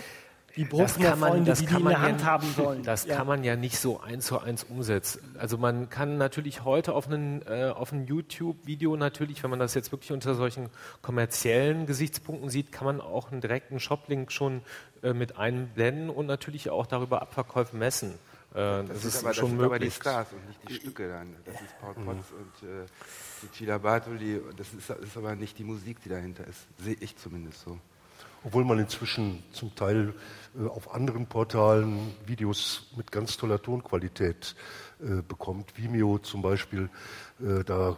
[SPEAKER 3] Die Bruckner-Freunde, die die in der Hand
[SPEAKER 8] ja,
[SPEAKER 3] haben wollen.
[SPEAKER 8] Das
[SPEAKER 3] Ja.
[SPEAKER 8] kann man ja nicht so eins zu eins umsetzen. Also man kann natürlich heute auf einen, äh, auf ein YouTube-Video natürlich, wenn man das jetzt wirklich unter solchen kommerziellen Gesichtspunkten sieht, kann man auch einen direkten Shoplink schon äh, mit einblenden und natürlich auch darüber Abverkäufe messen. Äh,
[SPEAKER 9] Das,
[SPEAKER 8] das,
[SPEAKER 9] ist,
[SPEAKER 8] ist,
[SPEAKER 9] aber, das
[SPEAKER 8] schon
[SPEAKER 9] sind
[SPEAKER 8] möglich.
[SPEAKER 9] aber die Stars und nicht die Stücke dann. Das ist Paul Potts und äh, die Cila Bartoli. Das ist, das ist aber nicht die Musik, die dahinter ist. Sehe ich zumindest so.
[SPEAKER 7] Obwohl man inzwischen zum Teil äh, auf anderen Portalen Videos mit ganz toller Tonqualität äh, bekommt. Vimeo zum Beispiel, äh, da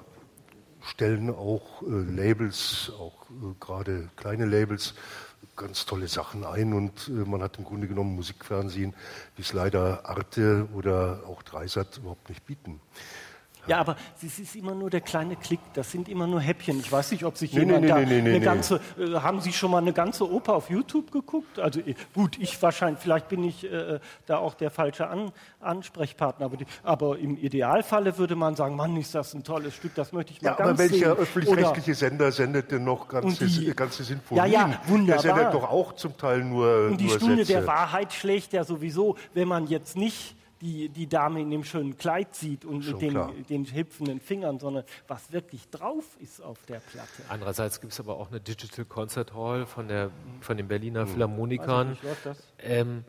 [SPEAKER 7] stellen auch äh, Labels, auch äh, gerade kleine Labels, ganz tolle Sachen ein und äh, man hat im Grunde genommen Musikfernsehen, wie es leider Arte oder auch Dreisat überhaupt nicht bieten.
[SPEAKER 3] Ja, aber es ist immer nur der kleine Klick, das sind immer nur Häppchen. Ich weiß nicht, ob sich
[SPEAKER 7] Nee,
[SPEAKER 3] jemand
[SPEAKER 7] nee,
[SPEAKER 3] da
[SPEAKER 7] nee,
[SPEAKER 3] eine ganze, äh, haben Sie schon mal eine ganze Oper auf YouTube geguckt? Also äh, gut, ich wahrscheinlich, vielleicht bin ich äh, da auch der falsche An Ansprechpartner, aber, die, aber im Idealfalle würde man sagen, Mann, ist das ein tolles Stück, das möchte ich mal
[SPEAKER 7] Ja,
[SPEAKER 3] ganz
[SPEAKER 7] aber welcher öffentlich-rechtliche Sender sendet denn noch ganze,
[SPEAKER 3] die-
[SPEAKER 7] ganze Sinfonien?
[SPEAKER 3] Ja, ja, wunderbar.
[SPEAKER 7] Der sendet doch auch zum Teil nur,
[SPEAKER 3] Und die
[SPEAKER 7] nur
[SPEAKER 3] Stunde
[SPEAKER 7] Sätze.
[SPEAKER 3] der Wahrheit schlägt ja sowieso, wenn man jetzt nicht die, die Dame in dem schönen Kleid sieht und
[SPEAKER 7] Schon
[SPEAKER 3] mit den, den hüpfenden Fingern, sondern was wirklich drauf ist auf der Platte.
[SPEAKER 8] Andererseits gibt es aber auch eine Digital Concert Hall von, der, von den Berliner
[SPEAKER 3] Hm.
[SPEAKER 8] Philharmonikern.
[SPEAKER 3] Nicht, das?
[SPEAKER 8] Ähm,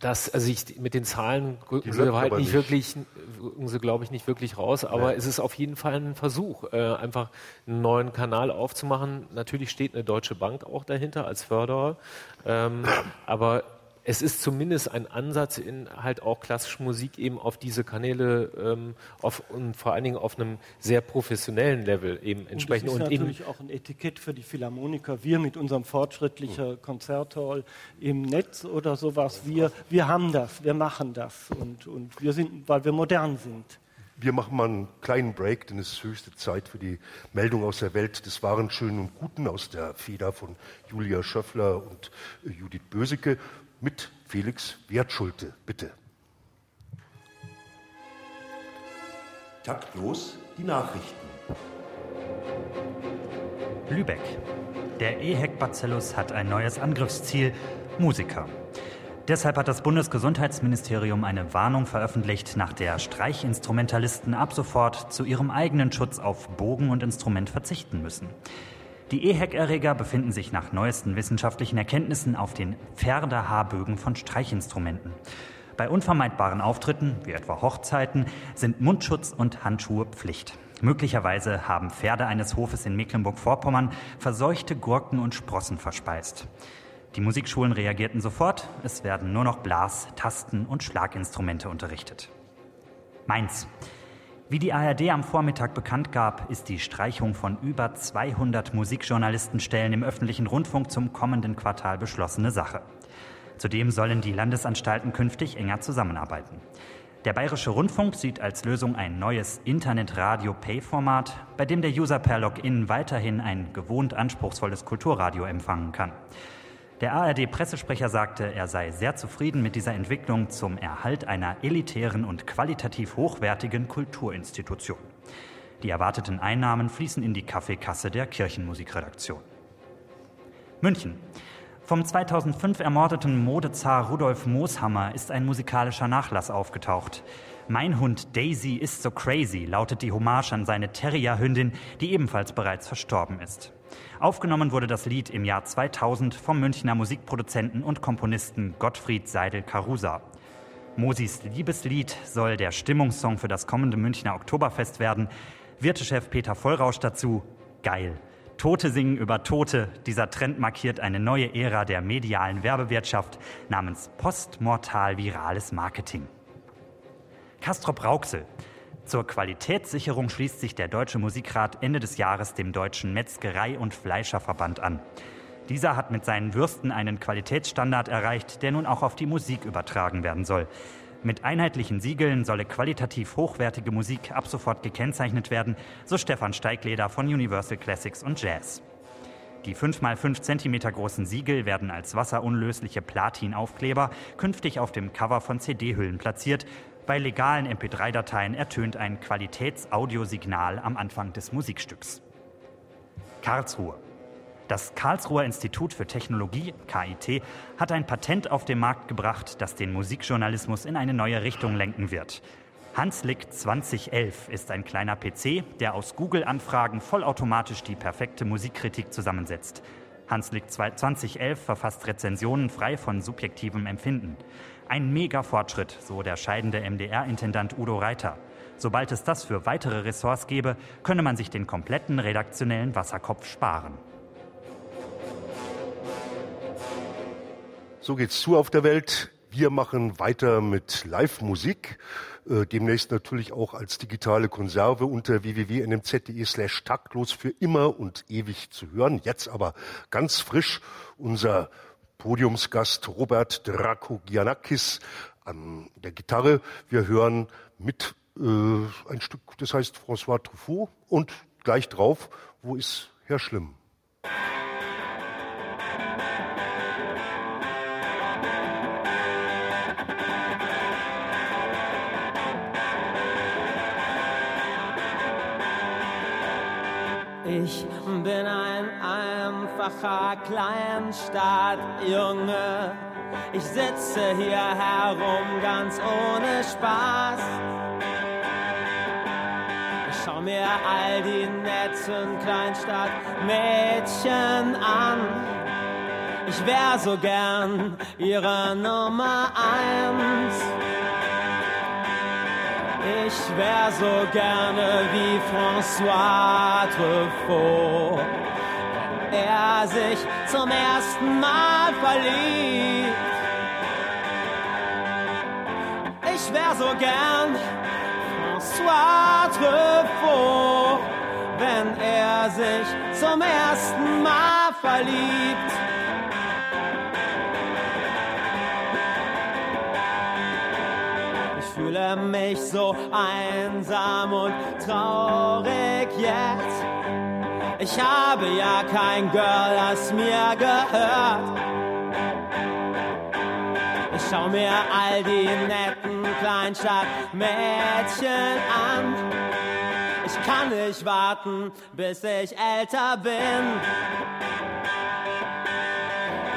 [SPEAKER 8] das, also ich, mit den Zahlen rücken sie halt
[SPEAKER 7] aber
[SPEAKER 8] nicht
[SPEAKER 7] nicht.
[SPEAKER 8] wirklich, rücken sie glaube ich nicht wirklich raus, aber
[SPEAKER 7] Nee.
[SPEAKER 8] es ist auf jeden Fall ein Versuch, äh, einfach einen neuen Kanal aufzumachen. Natürlich steht eine Deutsche Bank auch dahinter als Förderer, ähm, aber es ist zumindest ein Ansatz in halt auch klassische Musik eben auf diese Kanäle ähm, auf, und vor allen Dingen auf einem sehr professionellen Level eben entsprechend
[SPEAKER 3] Und
[SPEAKER 8] und,
[SPEAKER 3] das ist
[SPEAKER 8] eben
[SPEAKER 3] natürlich auch ein Etikett für die Philharmoniker. Wir mit unserem fortschrittlichen Konzerthall im Netz oder sowas, wir, wir haben das, wir machen das und, und wir sind, weil wir modern sind.
[SPEAKER 7] Wir machen mal einen kleinen Break, denn es ist höchste Zeit für die Meldung aus der Welt des Wahren, Schönen und Guten aus der Feder von Julia Schöffler und äh, Judith Böseke mit Felix Wertschulte. Bitte.
[SPEAKER 20] Taktlos die Nachrichten.
[SPEAKER 12] Lübeck. Der EHEC-Bacillus hat ein neues Angriffsziel, Musiker. Deshalb hat das Bundesgesundheitsministerium eine Warnung veröffentlicht, nach der Streichinstrumentalisten ab sofort zu ihrem eigenen Schutz auf Bogen und Instrument verzichten müssen. Die EHEC-Erreger befinden sich nach neuesten wissenschaftlichen Erkenntnissen auf den Pferdehaarbögen von Streichinstrumenten. Bei unvermeidbaren Auftritten, wie etwa Hochzeiten, sind Mundschutz und Handschuhe Pflicht. Möglicherweise haben Pferde eines Hofes in Mecklenburg-Vorpommern verseuchte Gurken und Sprossen verspeist. Die Musikschulen reagierten sofort. Es werden nur noch Blas-, Tasten- und Schlaginstrumente unterrichtet. Mainz. Wie die ARD am Vormittag bekannt gab, ist die Streichung von über 200 Musikjournalistenstellen im öffentlichen Rundfunk zum kommenden Quartal beschlossene Sache. Zudem sollen die Landesanstalten künftig enger zusammenarbeiten. Der Bayerische Rundfunk sieht als Lösung ein neues Internet-Radio-Pay-Format, bei dem der User per Login weiterhin ein gewohnt anspruchsvolles Kulturradio empfangen kann. Der ARD-Pressesprecher sagte, er sei sehr zufrieden mit dieser Entwicklung zum Erhalt einer elitären und qualitativ hochwertigen Kulturinstitution. Die erwarteten Einnahmen fließen in die Kaffeekasse der Kirchenmusikredaktion. München. Vom 2005 ermordeten Modezar Rudolf Mooshammer ist ein musikalischer Nachlass aufgetaucht. Mein Hund Daisy ist so crazy lautet die Hommage an seine Terrierhündin, die ebenfalls bereits verstorben ist. Aufgenommen wurde das Lied im Jahr 2000 vom Münchner Musikproduzenten und Komponisten Gottfried Seidel-Carusa. Mosis Liebeslied soll der Stimmungssong für das kommende Münchner Oktoberfest werden. Wirtechef Peter Vollrausch dazu, geil. Tote singen über Tote. Dieser Trend markiert eine neue Ära der medialen Werbewirtschaft namens postmortal-virales Marketing. Castrop Rauxel. Zur Qualitätssicherung schließt sich der Deutsche Musikrat Ende des Jahres dem Deutschen Metzgerei- und Fleischerverband an. Dieser hat mit seinen Würsten einen Qualitätsstandard erreicht, der nun auch auf die Musik übertragen werden soll. Mit einheitlichen Siegeln solle qualitativ hochwertige Musik ab sofort gekennzeichnet werden, so Stefan Steigleder von Universal Classics und Jazz. Die 5x5 cm großen Siegel werden als wasserunlösliche Platinaufkleber künftig auf dem Cover von CD-Hüllen platziert. Bei legalen MP3-Dateien ertönt ein Qualitätsaudiosignal am Anfang des Musikstücks. Karlsruhe. Das Karlsruher Institut für Technologie, KIT, hat ein Patent auf den Markt gebracht, das den Musikjournalismus in eine neue Richtung lenken wird. Hanslick 2011 ist ein kleiner PC, der aus Google-Anfragen vollautomatisch die perfekte Musikkritik zusammensetzt. Hanslick 2011 verfasst Rezensionen frei von subjektivem Empfinden. Ein Mega-Fortschritt, so der scheidende MDR-Intendant Udo Reiter. Sobald es das für weitere Ressorts gäbe, könne man sich den kompletten redaktionellen Wasserkopf sparen.
[SPEAKER 7] So geht's zu auf der Welt. Wir machen weiter mit Live-Musik. Äh, demnächst natürlich auch als digitale Konserve unter www.nmz.de slash taktlos für immer und ewig zu hören. Jetzt aber ganz frisch unser Podiumsgast Robert Drakogianakis an der Gitarre. Wir hören mit äh, ein Stück, das heißt François Truffaut und gleich drauf, wo ist Herr Schlimm?
[SPEAKER 13] Ich einfacher Kleinstadtjunge. Ich sitze hier herum ganz ohne Spaß. Ich schau mir all die netten Kleinstadtmädchen an. Ich wär so gern ihre Nummer eins. Ich wär so gerne wie François Truffaut, sich zum ersten Mal verliebt. Ich wär so gern François Truffaut, wenn er sich zum ersten Mal verliebt. fühle mich so einsam und traurig jetzt. Ich habe ja kein Girl, das mir gehört. Ich schau mir all die netten Kleinstadtmädchen an. Ich kann nicht warten, bis ich älter bin.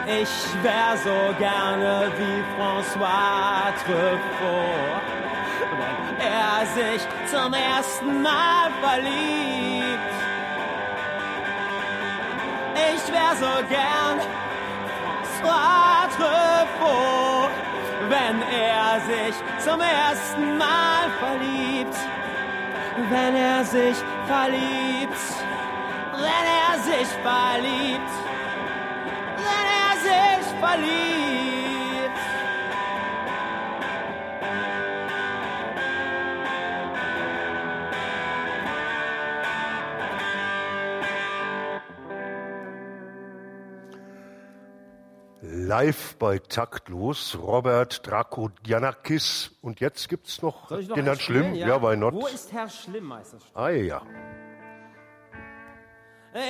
[SPEAKER 13] Ich wär so gerne wie François Truffaut, wenn er sich zum ersten Mal verliebt. Ich wär so gern François Truffaut, wenn er sich zum ersten Mal verliebt. Wenn er sich verliebt, wenn er sich verliebt wenn er sich verliebt.
[SPEAKER 7] Live bei Taktlos, Robert Drakogianakis. Und jetzt gibt's noch,
[SPEAKER 10] Soll ich noch
[SPEAKER 7] den Herrn? Schlimm. Ja, why not?
[SPEAKER 10] Wo ist Herr Schlimm, heißt das?
[SPEAKER 7] Ah, ja.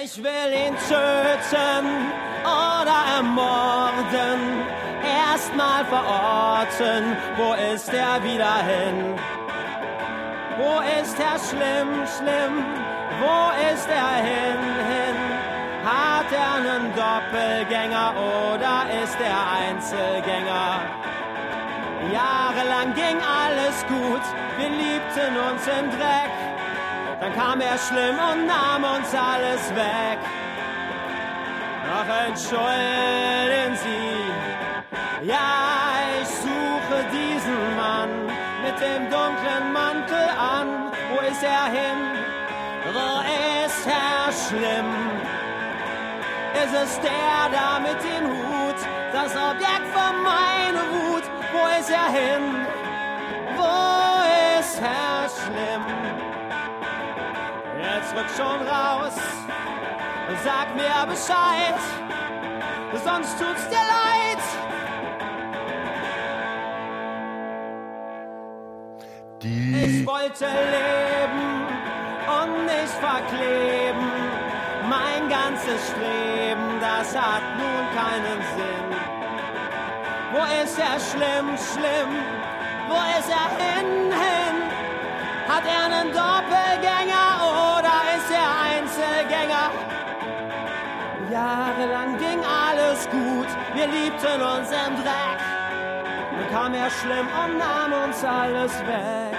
[SPEAKER 13] Ich will ihn töten oder ermorden. Erstmal verorten, wo ist er wieder hin? Wo ist er schlimm, schlimm? Wo ist er hin, hin? Er Doppelgänger oder ist er Einzelgänger? Jahrelang ging alles gut, wir liebten uns im Dreck. Dann kam er schlimm und nahm uns alles weg. Ach, entschuldigen Sie, ja, ich suche diesen Mann mit dem dunklen Mantel an. Wo ist er hin? Wo ist er schlimm? Ist es der da mit dem Hut, das Objekt von meiner Wut? Wo ist er hin? Wo ist er schlimm? Jetzt rück schon raus, sag mir Bescheid, sonst tut's dir leid. Ich wollte leben und nicht verkleben. Mein ganzes Streben, das hat nun keinen Sinn. Wo ist er schlimm, schlimm? Wo ist er hin, hin? Hat er einen Doppelgänger oder ist er Einzelgänger? Jahrelang ging alles gut, wir liebten uns im Dreck. Dann kam er schlimm und nahm uns alles weg.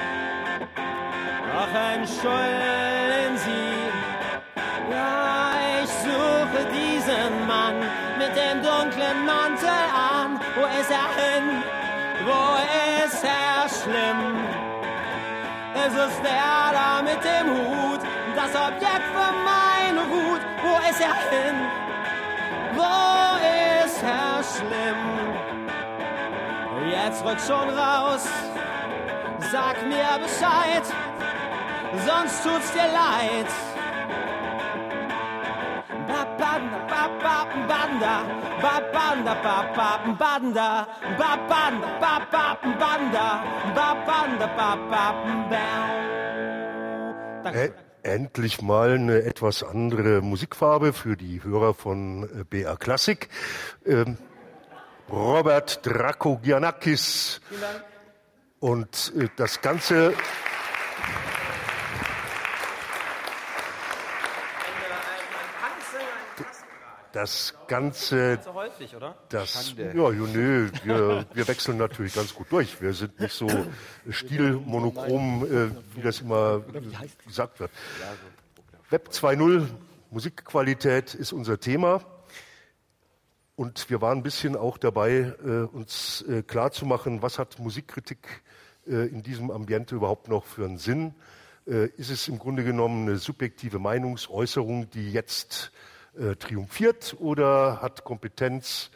[SPEAKER 13] Ach, entschuldigen Sie, ja, diesen Mann mit dem dunklen Mantel an. Wo ist er hin? Wo ist er schlimm? Ist es der da mit dem Hut? Das Objekt für meine Wut. Wo ist er hin? Wo ist er schlimm? Jetzt rück schon raus. Sag mir Bescheid, sonst tut's dir leid. Babanda, babanda, banda, babanda, babanda, banda, babanda, babanda, banda, babanda,
[SPEAKER 7] Ä endlich mal eine etwas andere Musikfarbe für die Hörer von BR Klassik. Ähm, Robert Drakogianakis. Und das Ganze. Das Ganze.
[SPEAKER 10] So häufig, oder?
[SPEAKER 7] Das, ja, ja, nee, wir, wir wechseln natürlich ganz gut durch. Wir sind nicht so stilmonochrom, äh, wie das immer gesagt wird. Web 2.0, Musikqualität ist unser Thema. Und wir waren ein bisschen auch dabei, äh, uns äh, klarzumachen, was hat Musikkritik äh, in diesem Ambiente überhaupt noch für einen Sinn? Äh, ist es im Grunde genommen eine subjektive Meinungsäußerung, die jetzt äh, triumphiert oder hat Kompetenz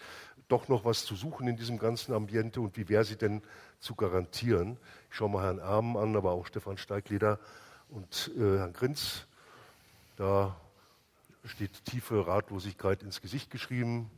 [SPEAKER 7] doch noch was zu suchen in diesem ganzen Ambiente und wie wäre sie denn zu garantieren? Ich schaue mal Herrn Armen an, aber auch Stefan Steigleder und äh, Herrn Grinz. Da steht tiefe Ratlosigkeit ins Gesicht geschrieben.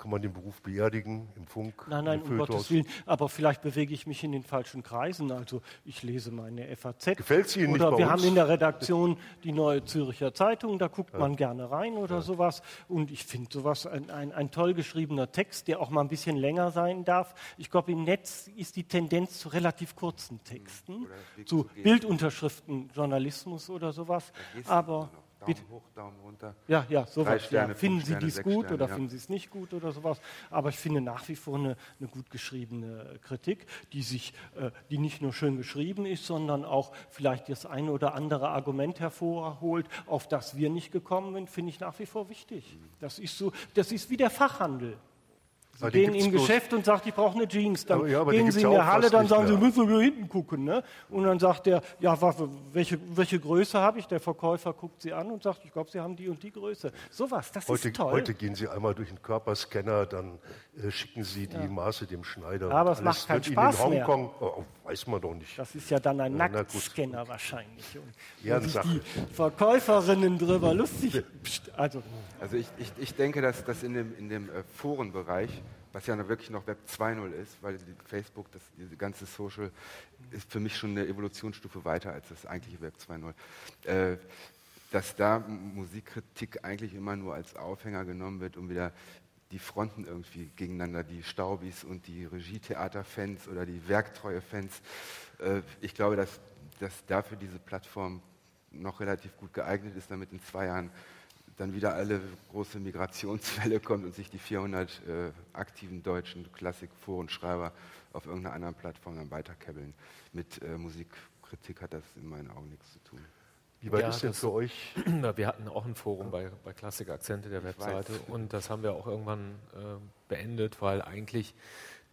[SPEAKER 7] Kann man den Beruf beerdigen im Funk?
[SPEAKER 3] Nein, nein, um? Gottes Willen. Aber vielleicht bewege ich mich in den falschen Kreisen. Also ich lese meine FAZ.
[SPEAKER 7] Gefällt's Ihnen nicht
[SPEAKER 3] Oder wir
[SPEAKER 7] uns?
[SPEAKER 3] haben in der Redaktion die neue Züricher Zeitung, da guckt
[SPEAKER 7] Ja.
[SPEAKER 3] man gerne rein oder sowas. Und ich finde sowas ein, ein, ein toll geschriebener Text, der auch mal ein bisschen länger sein darf. Ich glaube, im Netz ist die Tendenz zu relativ kurzen Texten, zu Bildunterschriften, Journalismus oder sowas. Aber
[SPEAKER 9] Daumen
[SPEAKER 3] bitte.
[SPEAKER 9] hoch, Daumen runter.
[SPEAKER 3] Ja, ja, sowas.
[SPEAKER 9] Sterne,
[SPEAKER 3] ja. Finden Sie dies gut
[SPEAKER 9] Sterne,
[SPEAKER 3] oder
[SPEAKER 9] ja.
[SPEAKER 3] finden Sie es nicht gut oder sowas. Aber ich finde nach wie vor eine, eine gut geschriebene Kritik, die sich, äh, die nicht nur schön geschrieben ist, sondern auch vielleicht das eine oder andere Argument hervorholt, auf das wir nicht gekommen sind, finde ich nach wie vor wichtig. Das ist so, das ist wie der Fachhandel. Sie
[SPEAKER 7] Aber
[SPEAKER 3] gehen in
[SPEAKER 7] bloß-
[SPEAKER 3] Geschäft und sagt, ich brauche eine Jeans. Dann
[SPEAKER 7] ja,
[SPEAKER 3] gehen Sie in der Halle, dann sagen Sie, müssen wir hinten gucken. Ne? Und dann sagt der, ja, welche, welche Größe habe ich? Der Verkäufer guckt Sie an und sagt, ich glaube, Sie haben die und die Größe. Sowas, das
[SPEAKER 7] Heute,
[SPEAKER 3] ist toll.
[SPEAKER 7] heute gehen Sie einmal durch den Körperscanner, dann äh, schicken Sie die
[SPEAKER 3] Ja.
[SPEAKER 7] Maße dem Schneider.
[SPEAKER 3] Aber es macht keinen Spaß
[SPEAKER 7] Ihnen in
[SPEAKER 3] mehr.
[SPEAKER 7] Hongkong, oh, weiß man doch nicht.
[SPEAKER 3] Das ist ja dann ein
[SPEAKER 7] Ja, na gut.
[SPEAKER 3] Nacktscanner wahrscheinlich. Und
[SPEAKER 7] Ja,
[SPEAKER 3] sich die Verkäuferinnen drüber lustig. Also,
[SPEAKER 9] Also ich, ich, ich denke, dass das in dem, in dem äh, Forenbereich, was ja noch wirklich noch Web 2.0 ist, weil die Facebook, das, diese ganze Social, ist für mich schon eine Evolutionsstufe weiter als das eigentliche Web 2.0. Äh, dass da Musikkritik eigentlich immer nur als Aufhänger genommen wird, um wieder die Fronten irgendwie gegeneinander, die Staubis und die Regietheater-Fans oder die Werktreue-Fans. Äh, ich glaube, dass, dass dafür diese Plattform noch relativ gut geeignet ist, damit in zwei Jahren dann wieder alle große Migrationswelle kommt und sich die 400 äh, aktiven deutschen Klassikforenschreiber auf irgendeiner anderen Plattform dann weiterkebbeln. Mit äh, Musikkritik hat das in meinen Augen nichts zu tun.
[SPEAKER 7] Wie weit
[SPEAKER 8] Ja,
[SPEAKER 7] ist denn für euch?
[SPEAKER 8] Na, wir hatten auch ein Forum bei, bei Klassik Akzente der
[SPEAKER 9] Ich
[SPEAKER 8] Webseite
[SPEAKER 9] weiß.
[SPEAKER 8] und das haben wir auch irgendwann äh, beendet, weil eigentlich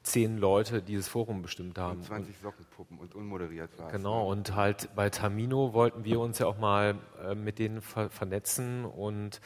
[SPEAKER 8] zehn Leute dieses Forum bestimmt haben.
[SPEAKER 9] Und 20 Sockenpuppen und unmoderiert war
[SPEAKER 8] Genau,
[SPEAKER 9] ne?
[SPEAKER 8] und halt bei Tamino wollten wir uns ja auch mal äh, mit denen ver vernetzen und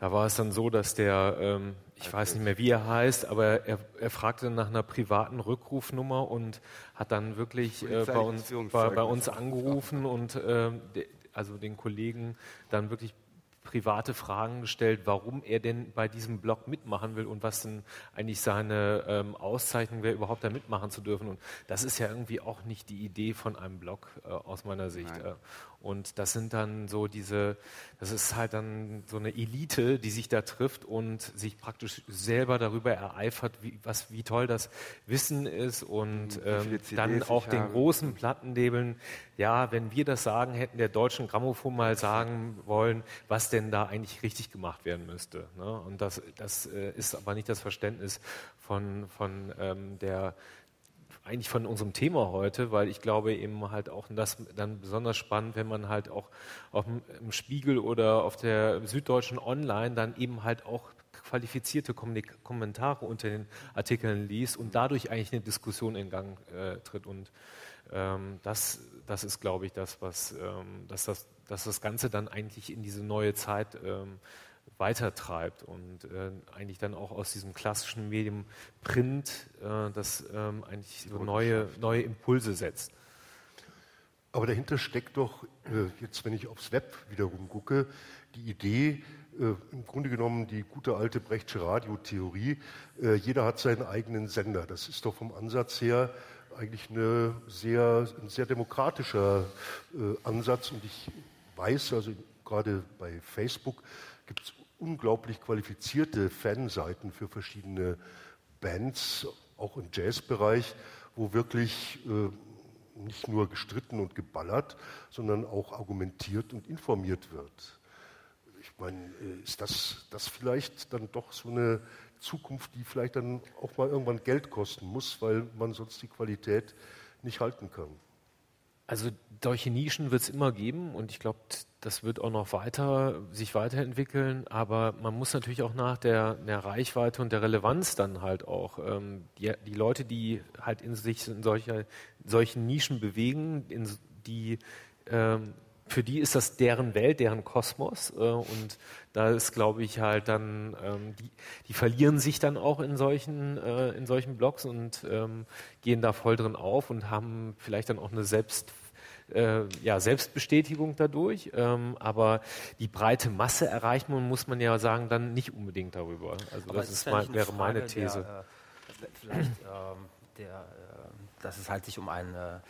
[SPEAKER 8] da war es dann so, dass der, ähm, ich weiß nicht mehr, wie er heißt, aber er, er fragte nach einer privaten Rückrufnummer und hat dann wirklich äh, bei, uns, bei, bei uns angerufen und de, also den Kollegen dann wirklich private Fragen gestellt, warum er denn bei diesem Blog mitmachen will und was denn eigentlich seine ähm, Auszeichnung wäre, überhaupt da mitmachen zu dürfen. Und das ist ja irgendwie auch nicht die Idee von einem Blog äh, aus meiner Sicht. Äh, und das sind dann so diese, das ist halt dann so eine Elite, die sich da trifft und sich praktisch selber darüber ereifert, wie, was, wie toll das Wissen ist und
[SPEAKER 9] viele
[SPEAKER 8] ähm, dann auch den großen Plattenlabeln, ja, wenn wir das sagen, hätten der deutschen Grammophon mal sagen wollen, was denn da eigentlich richtig gemacht werden müsste. Ne? Und das, das äh, ist aber nicht das Verständnis von, von ähm, der eigentlich von unserem Thema heute, weil ich glaube eben halt auch das dann besonders spannend, wenn man halt auch auf dem, Spiegel oder auf der Süddeutschen Online dann eben halt auch qualifizierte Kommentare unter den Artikeln liest und dadurch eigentlich eine Diskussion in Gang äh, tritt. Und ähm, das, das ist, glaube ich, das, was ähm, dass das, dass das Ganze dann eigentlich in diese neue Zeit ähm, weitertreibt und äh, eigentlich dann auch aus diesem klassischen Medium Print äh, das ähm, eigentlich so neue, neue Impulse setzt.
[SPEAKER 7] Aber dahinter steckt doch, äh, jetzt wenn ich aufs Web wiederum gucke, die Idee, äh, im Grunde genommen die gute alte Brechtsche Radiotheorie, äh, jeder hat seinen eigenen Sender. Das ist doch vom Ansatz her eigentlich eine sehr, ein sehr demokratischer äh, Ansatz. Und ich weiß, also gerade bei Facebook gibt es unglaublich qualifizierte Fanseiten für verschiedene Bands, auch im Jazzbereich, wo wirklich äh, nicht nur gestritten und geballert, sondern auch argumentiert und informiert wird. Ich meine, äh, ist das, das vielleicht dann doch so eine Zukunft, die vielleicht dann auch mal irgendwann Geld kosten muss, weil man sonst die Qualität nicht halten kann?
[SPEAKER 8] Also solche Nischen wird es immer geben und ich glaube, das wird auch noch weiter sich weiterentwickeln. Aber man muss natürlich auch nach der, der Reichweite und der Relevanz dann halt auch ähm, die, die, Leute, die halt in sich in solcher, solchen Nischen bewegen, in, die ähm, für die ist das deren Welt, deren Kosmos. Äh, und da ist, glaube ich, halt dann, ähm, die, die, verlieren sich dann auch in solchen, äh, in solchen Blogs und ähm, gehen da voll drin auf und haben vielleicht dann auch eine Selbst, äh, ja, Selbstbestätigung dadurch. Ähm, aber die breite Masse erreicht man, muss man ja sagen, dann nicht unbedingt darüber. Also aber das ist mein, wäre Frage meine These.
[SPEAKER 10] Der, äh, vielleicht ähm, der, äh, dass es halt sich um eine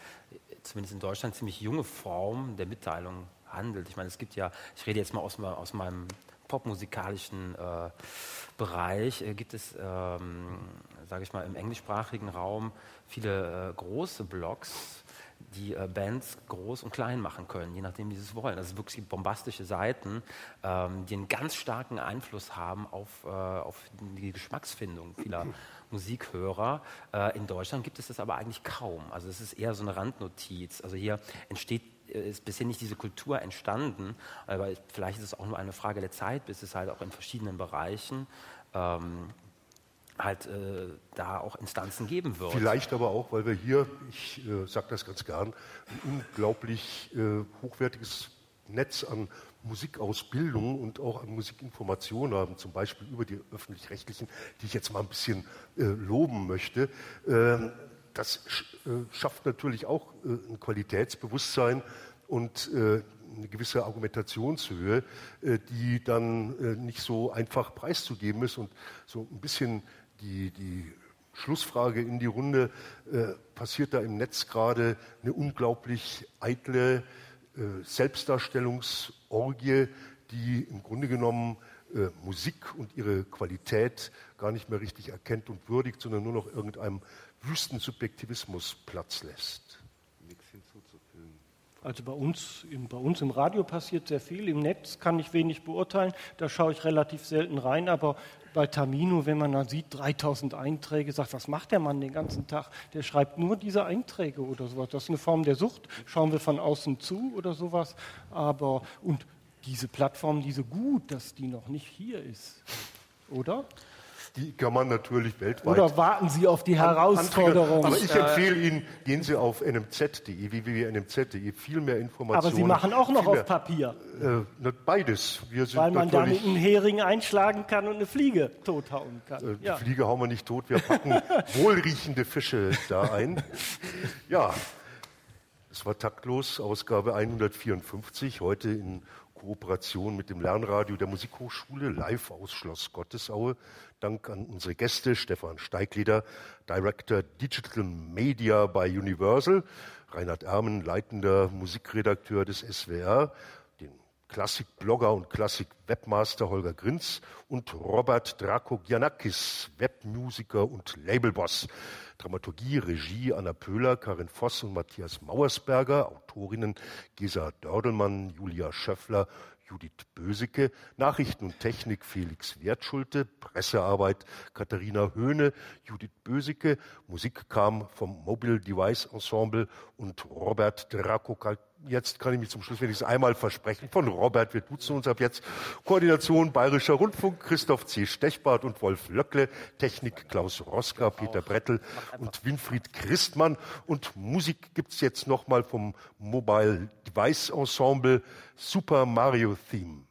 [SPEAKER 10] zumindest in Deutschland, ziemlich junge Form der Mitteilung handelt. Ich meine, es gibt ja, ich rede jetzt mal aus, aus meinem popmusikalischen äh, Bereich, äh, gibt es, ähm, sage ich mal, im englischsprachigen Raum viele äh, große Blogs, die äh, Bands groß und klein machen können, je nachdem, wie sie es wollen. Das sind wirklich bombastische Seiten, ähm, die einen ganz starken Einfluss haben auf, äh, auf die Geschmacksfindung vieler Musikhörer. Äh, in Deutschland gibt es das aber eigentlich kaum. Also es ist eher so eine Randnotiz. Also hier entsteht äh, ist bisher nicht diese Kultur entstanden, aber vielleicht ist es auch nur eine Frage der Zeit, bis es halt auch in verschiedenen Bereichen ähm, halt äh, da auch Instanzen geben wird.
[SPEAKER 7] Vielleicht aber auch, weil wir hier, ich äh, sage das ganz gern, ein unglaublich äh, hochwertiges Netz an Musikausbildung und auch an Musikinformation haben, zum Beispiel über die öffentlich-rechtlichen, die ich jetzt mal ein bisschen äh, loben möchte. Ähm, das äh, schafft natürlich auch äh, ein Qualitätsbewusstsein und äh, eine gewisse Argumentationshöhe, die dann nicht so einfach preiszugeben ist und so ein bisschen die, die Schlussfrage in die Runde, passiert da im Netz gerade eine unglaublich eitle Selbstdarstellungsorgie, die im Grunde genommen äh, Musik und ihre Qualität gar nicht mehr richtig erkennt und würdigt, sondern nur noch irgendeinem wüsten Subjektivismus Platz lässt.
[SPEAKER 3] Also bei uns, im, bei uns im Radio passiert sehr viel, im Netz kann ich wenig beurteilen, da schaue ich relativ selten rein, aber bei Tamino, wenn man dann sieht, 3000 Einträge, sagt, was macht der Mann den ganzen Tag? Der schreibt nur diese Einträge oder sowas. Das ist eine Form der Sucht. Schauen wir von außen zu oder sowas. Aber, und diese Plattform, diese gut, dass die noch nicht hier ist. Oder?
[SPEAKER 7] Die kann man natürlich weltweit.
[SPEAKER 3] Oder warten Sie auf die Herausforderung?
[SPEAKER 7] Aber ich empfehle Ihnen, gehen Sie auf nmz.de, www.nmz.de, viel mehr Informationen.
[SPEAKER 3] Aber Sie machen auch noch auf Papier.
[SPEAKER 7] Äh, beides.
[SPEAKER 3] Weil man damit einen Hering einschlagen kann und eine Fliege tothauen kann.
[SPEAKER 7] Äh, die ja. Fliege hauen wir nicht tot, wir packen wohlriechende Fische da ein. Ja, es war taktlos, Ausgabe 154, heute in Kooperation mit dem Lernradio der Musikhochschule, live aus Schloss Gottesaue. Dank an unsere Gäste, Stefan Steiglieder, Director Digital Media bei Universal, Reinhard Ermen, leitender Musikredakteur des SWR, Klassik-Blogger und Klassik-Webmaster Holger Grinz und Robert Drakogianakis, Webmusiker und Labelboss. Dramaturgie, Regie Anna Pöhler, Karin Voss und Matthias Mauersberger, Autorinnen Gesa Dördelmann, Julia Schöffler, Judith Böseke, Nachrichten und Technik Felix Wertschulte, Pressearbeit Katharina Höhne, Judith Böseke, Musik kam vom Mobile Device Ensemble und Robert Draco jetzt kann ich mich zum Schluss wenigstens einmal versprechen von Robert. Wir duzen uns ab jetzt. Koordination Bayerischer Rundfunk, Christoph C. Stechbart und Wolf Löckle. Technik Klaus Roska, Peter Brettel und Winfried Christmann. Und Musik gibt's jetzt nochmal vom Mobile Device Ensemble Super Mario Theme.